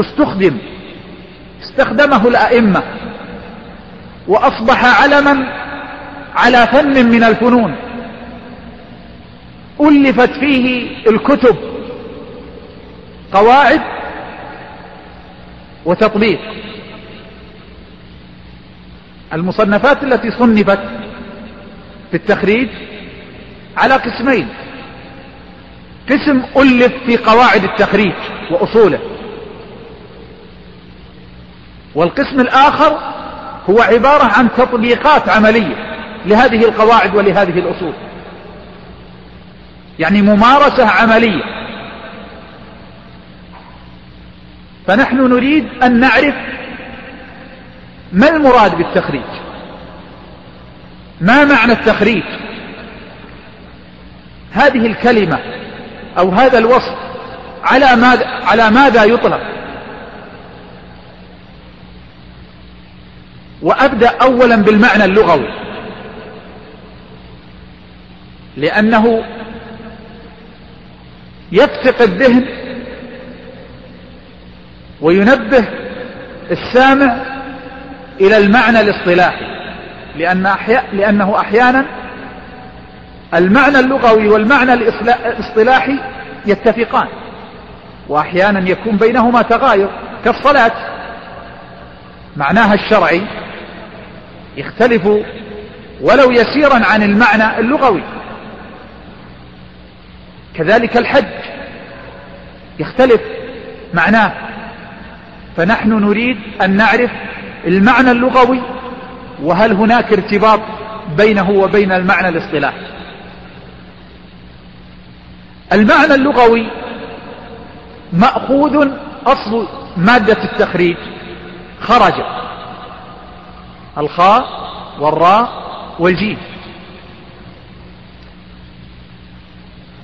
استخدم استخدمه الأئمة وأصبح علما على فن من الفنون. ألفت فيه الكتب قواعد وتطبيق. المصنفات التي صنفت في التخريج على قسمين. قسم ألف في قواعد التخريج وأصوله. والقسم الآخر هو عبارة عن تطبيقات عملية لهذه القواعد ولهذه الأصول. يعني ممارسة عملية. فنحن نريد أن نعرف ما المراد بالتخريج؟ ما معنى التخريج؟ هذه الكلمة أو هذا الوصف على ماذا, على ماذا يطلق؟ وأبدأ أولا بالمعنى اللغوي. لأنه يفتق الذهن وينبه السامع إلى المعنى الاصطلاحي لأن أحيا لأنه أحيانا المعنى اللغوي والمعنى الاصطلاحي يتفقان وأحيانا يكون بينهما تغاير كالصلاة. معناها الشرعي يختلف ولو يسيرا عن المعنى اللغوي. كذلك الحج يختلف معناه فنحن نريد أن نعرف المعنى اللغوي وهل هناك ارتباط بينه وبين المعنى الاصطلاحي. المعنى اللغوي مأخوذ أصل مادة التخريج خرج الخاء والراء والجيم.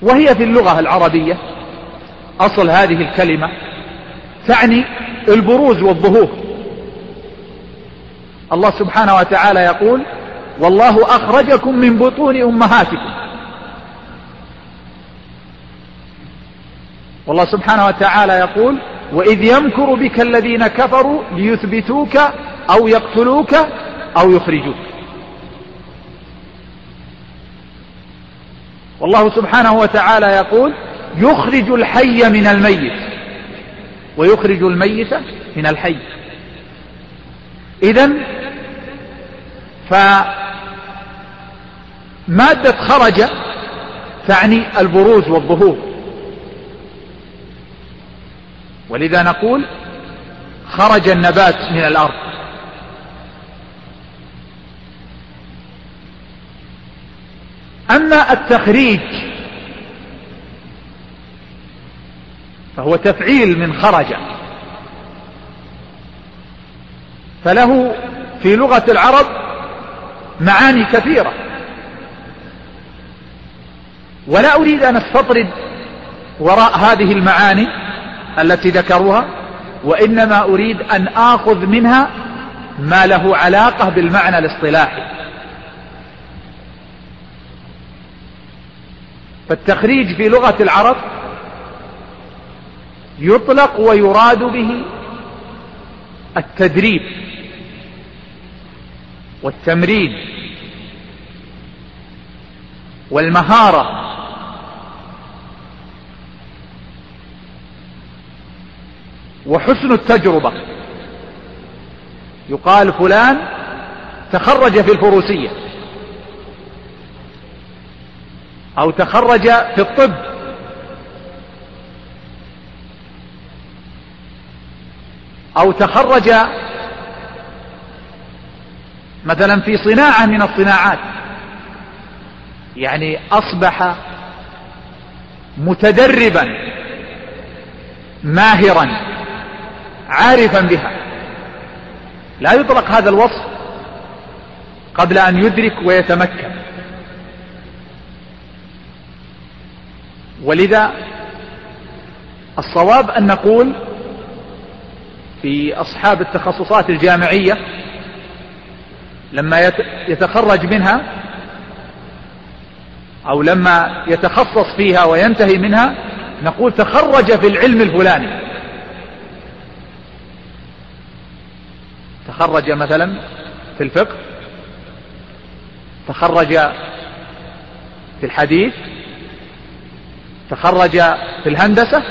وهي في اللغة العربية أصل هذه الكلمة تعني البروز والظهور. الله سبحانه وتعالى يقول والله أخرجكم من بطون أمهاتكم. والله سبحانه وتعالى يقول وإذ يمكر بك الذين كفروا ليثبتوك أو يقتلوك أو يخرجوك. والله سبحانه وتعالى يقول يخرج الحي من الميت. ويخرج الميت من الحي. إذا فمادة خرج تعني البروز والظهور. ولذا نقول خرج النبات من الأرض. أما التخريج فهو تفعيل من خرج. فله في لغة العرب معاني كثيرة. ولا أريد أن أستطرد وراء هذه المعاني التي ذكروها وإنما أريد أن آخذ منها ما له علاقة بالمعنى الاصطلاحي. فالتخريج في لغة العرب يطلق ويراد به التدريب. والتمرين والمهارة وحسن التجربة. يقال فلان تخرج في الفروسية أو تخرج في الطب. أو تخرج مثلا في صناعة من الصناعات. يعني أصبح متدربا ماهرا عارفا بها. لا يطلق هذا الوصف قبل أن يدرك ويتمكن. ولذا الصواب أن نقول في أصحاب التخصصات الجامعية لما يتخرج منها أو لما يتخصص فيها وينتهي منها نقول تخرج في العلم الفلاني. تخرج مثلا في الفقه تخرج في الحديث تخرج في الهندسة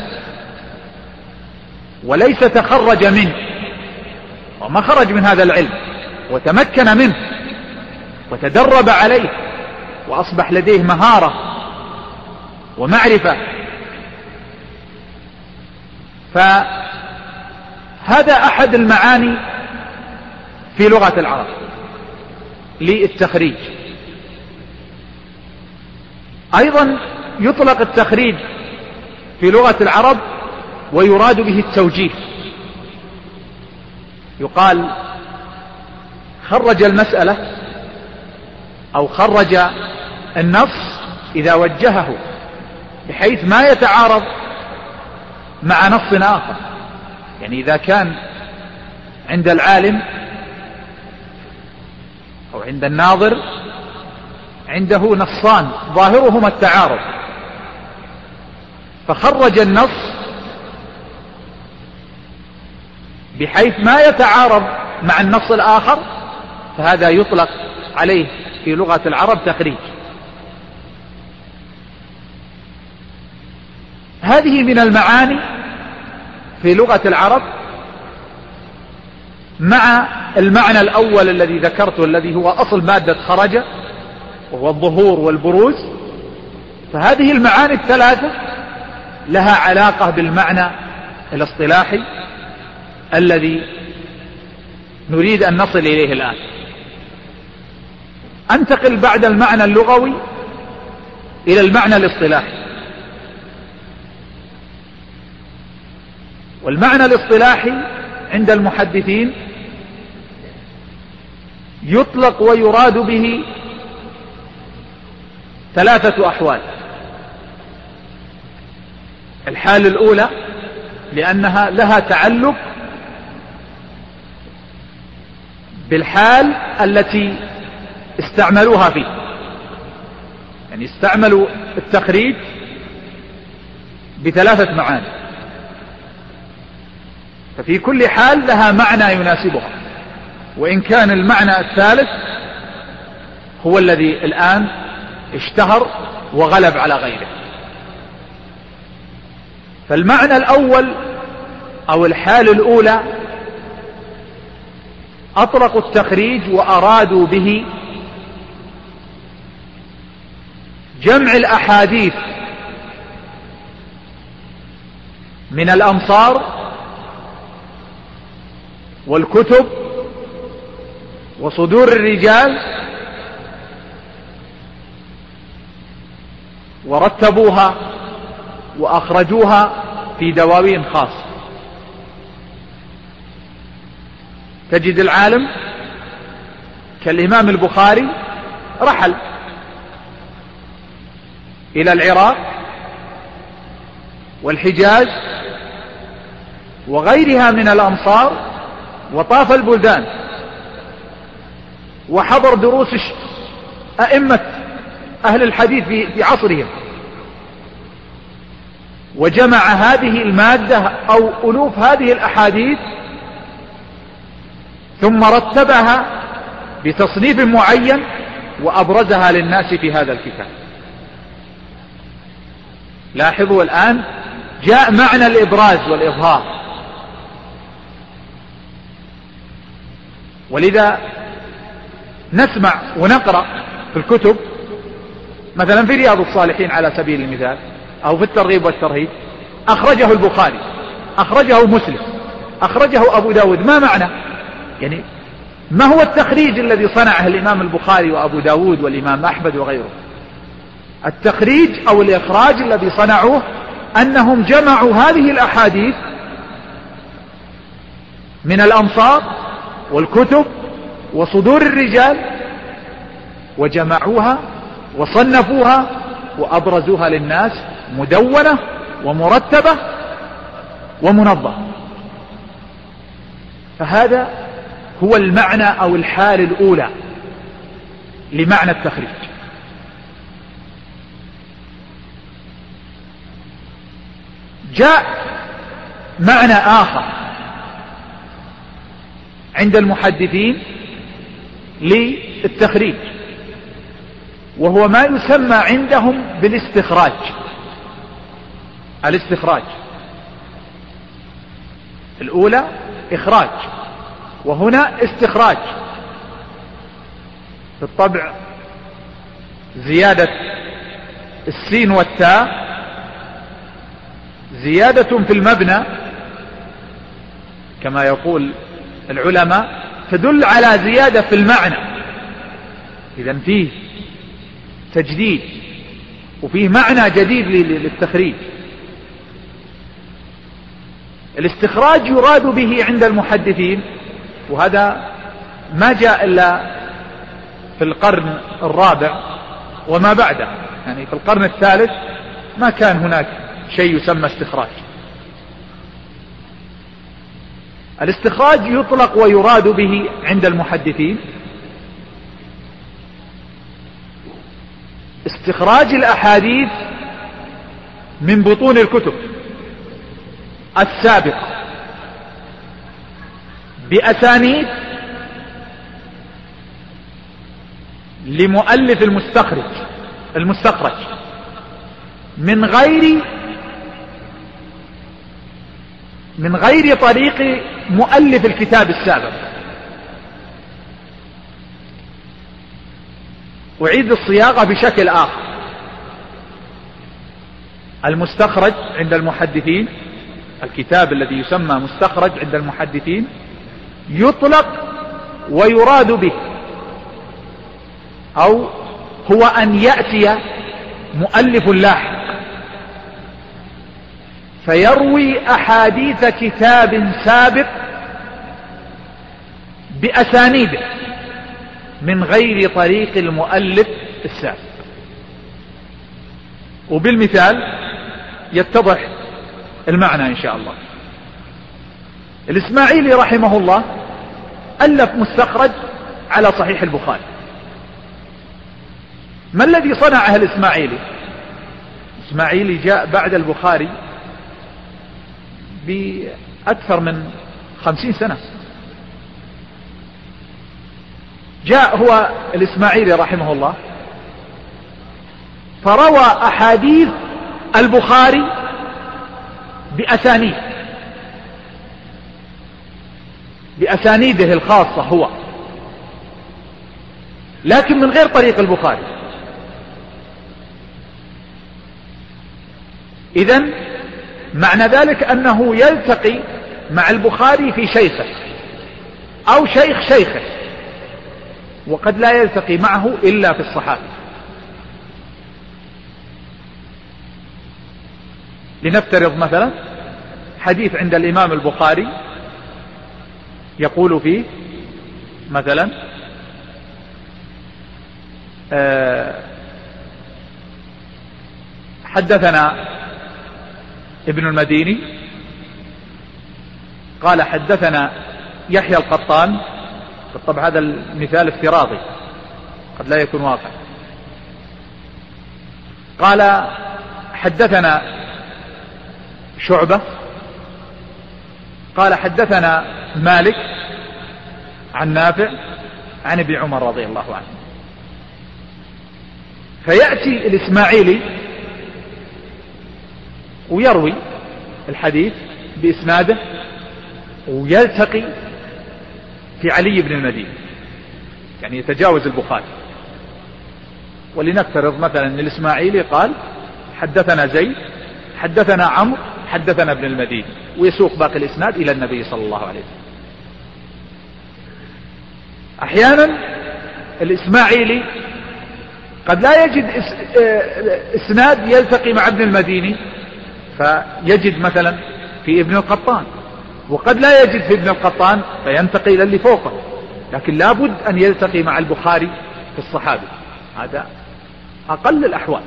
وليس تخرج منه وما خرج من هذا العلم. وتمكن منه وتدرب عليه وأصبح لديه مهارة ومعرفة. فهذا أحد المعاني في لغة العرب للتخريج. أيضا يطلق التخريج في لغة العرب ويراد به التوجيه. يقال خرج المسألة أو خرج النص إذا وجهه بحيث ما يتعارض مع نص آخر. يعني إذا كان عند العالم أو عند الناظر عنده نصان ظاهرهما التعارض. فخرج النص بحيث ما يتعارض مع النص الآخر فهذا يطلق عليه في لغة العرب تخريج. هذه من المعاني في لغة العرب مع المعنى الأول الذي ذكرته الذي هو أصل مادة خرج وهو الظهور والبروز فهذه المعاني الثلاثة لها علاقة بالمعنى الاصطلاحي الذي نريد أن نصل إليه الآن. أنتقل بعد المعنى اللغوي إلى المعنى الاصطلاحي. والمعنى الاصطلاحي عند المحدثين يطلق ويراد به ثلاثة أحوال. الحال الأولى لأنها لها تعلق بالحال التي استعملوها فيه. يعني استعملوا التخريج بثلاثة معاني. ففي كل حال لها معنى يناسبها. وإن كان المعنى الثالث هو الذي الآن اشتهر وغلب على غيره. فالمعنى الأول أو الحال الأولى أطلقوا التخريج وأرادوا به جمع الأحاديث من الأمصار والكتب وصدور الرجال ورتبوها وأخرجوها في دواوين خاصة تجد العالم كالإمام البخاري رحل. إلى العراق والحجاز وغيرها من الأمصار وطاف البلدان وحضر دروس أئمة أهل الحديث في عصرهم وجمع هذه المادة أو ألوف هذه الأحاديث ثم رتبها بتصنيف معين وأبرزها للناس في هذا الكتاب. لاحظوا الآن جاء معنى الإبراز والإظهار. ولذا نسمع ونقرأ في الكتب مثلا في رياض الصالحين على سبيل المثال أو في الترغيب والترهيب أخرجه البخاري أخرجه مسلم أخرجه أبو داود. ما معنى؟ يعني ما هو التخريج الذي صنعه الإمام البخاري وأبو داود والإمام أحمد وغيره؟ التخريج أو الإخراج الذي صنعوه أنهم جمعوا هذه الأحاديث من الأمصار والكتب وصدور الرجال وجمعوها وصنفوها وأبرزوها للناس مدونة ومرتبة ومنظمة. فهذا هو المعنى أو الحال الأولى لمعنى التخريج. جاء معنى آخر عند المحدثين للتخريج وهو ما يسمى عندهم بالاستخراج. الاستخراج. الأولى إخراج وهنا استخراج. في الطبع زيادة السين والتاء زيادة في المبنى كما يقول العلماء تدل على زيادة في المعنى. إذا فيه تجديد وفيه معنى جديد للتخريج. الاستخراج يراد به عند المحدثين وهذا ما جاء إلا في القرن الرابع وما بعده. يعني في القرن الثالث ما كان هناك شيء يسمى استخراج. الاستخراج يطلق ويراد به عند المحدثين استخراج الأحاديث من بطون الكتب السابقة بأسانيد لمؤلف المستخرج المستخرج من غير من غير طريق مؤلف الكتاب السابق. أعيد الصياغة بشكل آخر. المستخرج عند المحدثين الكتاب الذي يسمى مستخرج عند المحدثين يطلق ويراد به أو هو أن يأتي مؤلف لاحق. فيروي أحاديث كتاب سابق بأسانيده من غير طريق المؤلف السابق. وبالمثال يتضح المعنى إن شاء الله. الإسماعيلي رحمه الله ألف مستخرج على صحيح البخاري. ما الذي صنعه الإسماعيلي إسماعيلي جاء بعد البخاري بأكثر من خمسين سنة. جاء هو الإسماعيلي رحمه الله فروى أحاديث البخاري بأسانيد بأسانيده الخاصة هو لكن من غير طريق البخاري. إذا معنى ذلك أنه يلتقي مع البخاري في شيخه أو شيخ شيخه وقد لا يلتقي معه إلا في الصحابة. لنفترض مثلا حديث عند الإمام البخاري يقول فيه مثلا آه، حدثنا ابن المديني قال حدثنا يحيى القطان بالطبع هذا المثال افتراضي قد لا يكون واقع. قال حدثنا شعبة قال حدثنا مالك عن نافع عن ابن عمر رضي الله عنه. فيأتي الإسماعيلي ويروي الحديث بإسناده ويلتقي في علي بن المدينة يعني يتجاوز البخاري. ولنفترض مثلا إن الإسماعيلي قال حدثنا زيد حدثنا عمرو حدثنا ابن المدينة ويسوق باقي الإسناد إلى النبي صلى الله عليه وسلم. أحيانا الإسماعيلي قد لا يجد إسناد يلتقي مع ابن المديني فيجد مثلا في ابن القطان وقد لا يجد في ابن القطان فينتقي إلى اللي فوقه لكن لابد أن يلتقي مع البخاري في الصحابي هذا أقل الأحوال.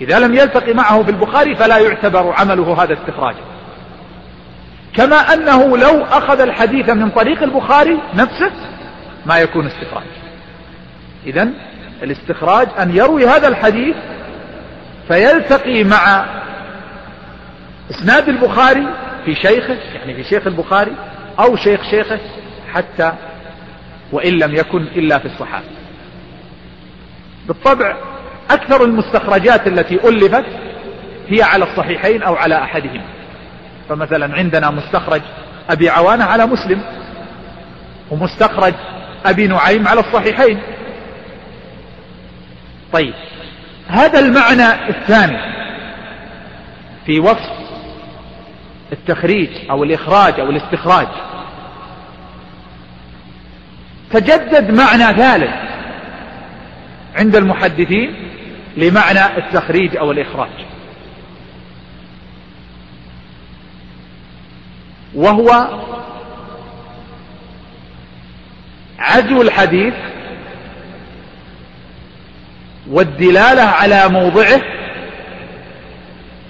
إذا لم يلتقي معه في البخاري فلا يعتبر عمله هذا استخراجا كما أنه لو أخذ الحديث من طريق البخاري نفسه ما يكون استخراج. إذا الاستخراج أن يروي هذا الحديث فيلتقي مع إسناد البخاري في شيخه يعني في شيخ البخاري أو شيخ شيخه حتى وإن لم يكن إلا في الصحابة. بالطبع أكثر المستخرجات التي ألفت هي على الصحيحين أو على أحدهما. فمثلا عندنا مستخرج أبي عوانة على مسلم ومستخرج أبي نعيم على الصحيحين. طيب هذا المعنى الثاني في وصف التخريج أو الإخراج أو الاستخراج. تجدد معنى ثالث عند المحدثين لمعنى التخريج أو الإخراج. وهو عزو الحديث والدلالة على موضعه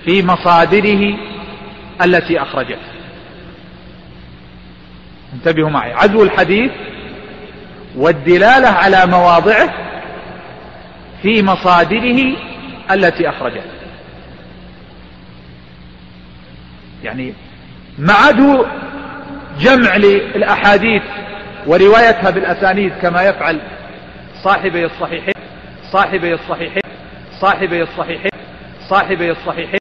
في مصادره التي أخرجته انتبهوا معي. عدو الحديث والدلالة على مواضعه في مصادره التي أخرجته يعني ما عدو جمع للأحاديث وروايتها بالأسانيد كما يفعل صاحبي الصحيحين صاحبي الصحيحين صاحبي الصحيحين صاحبي الصحيحين.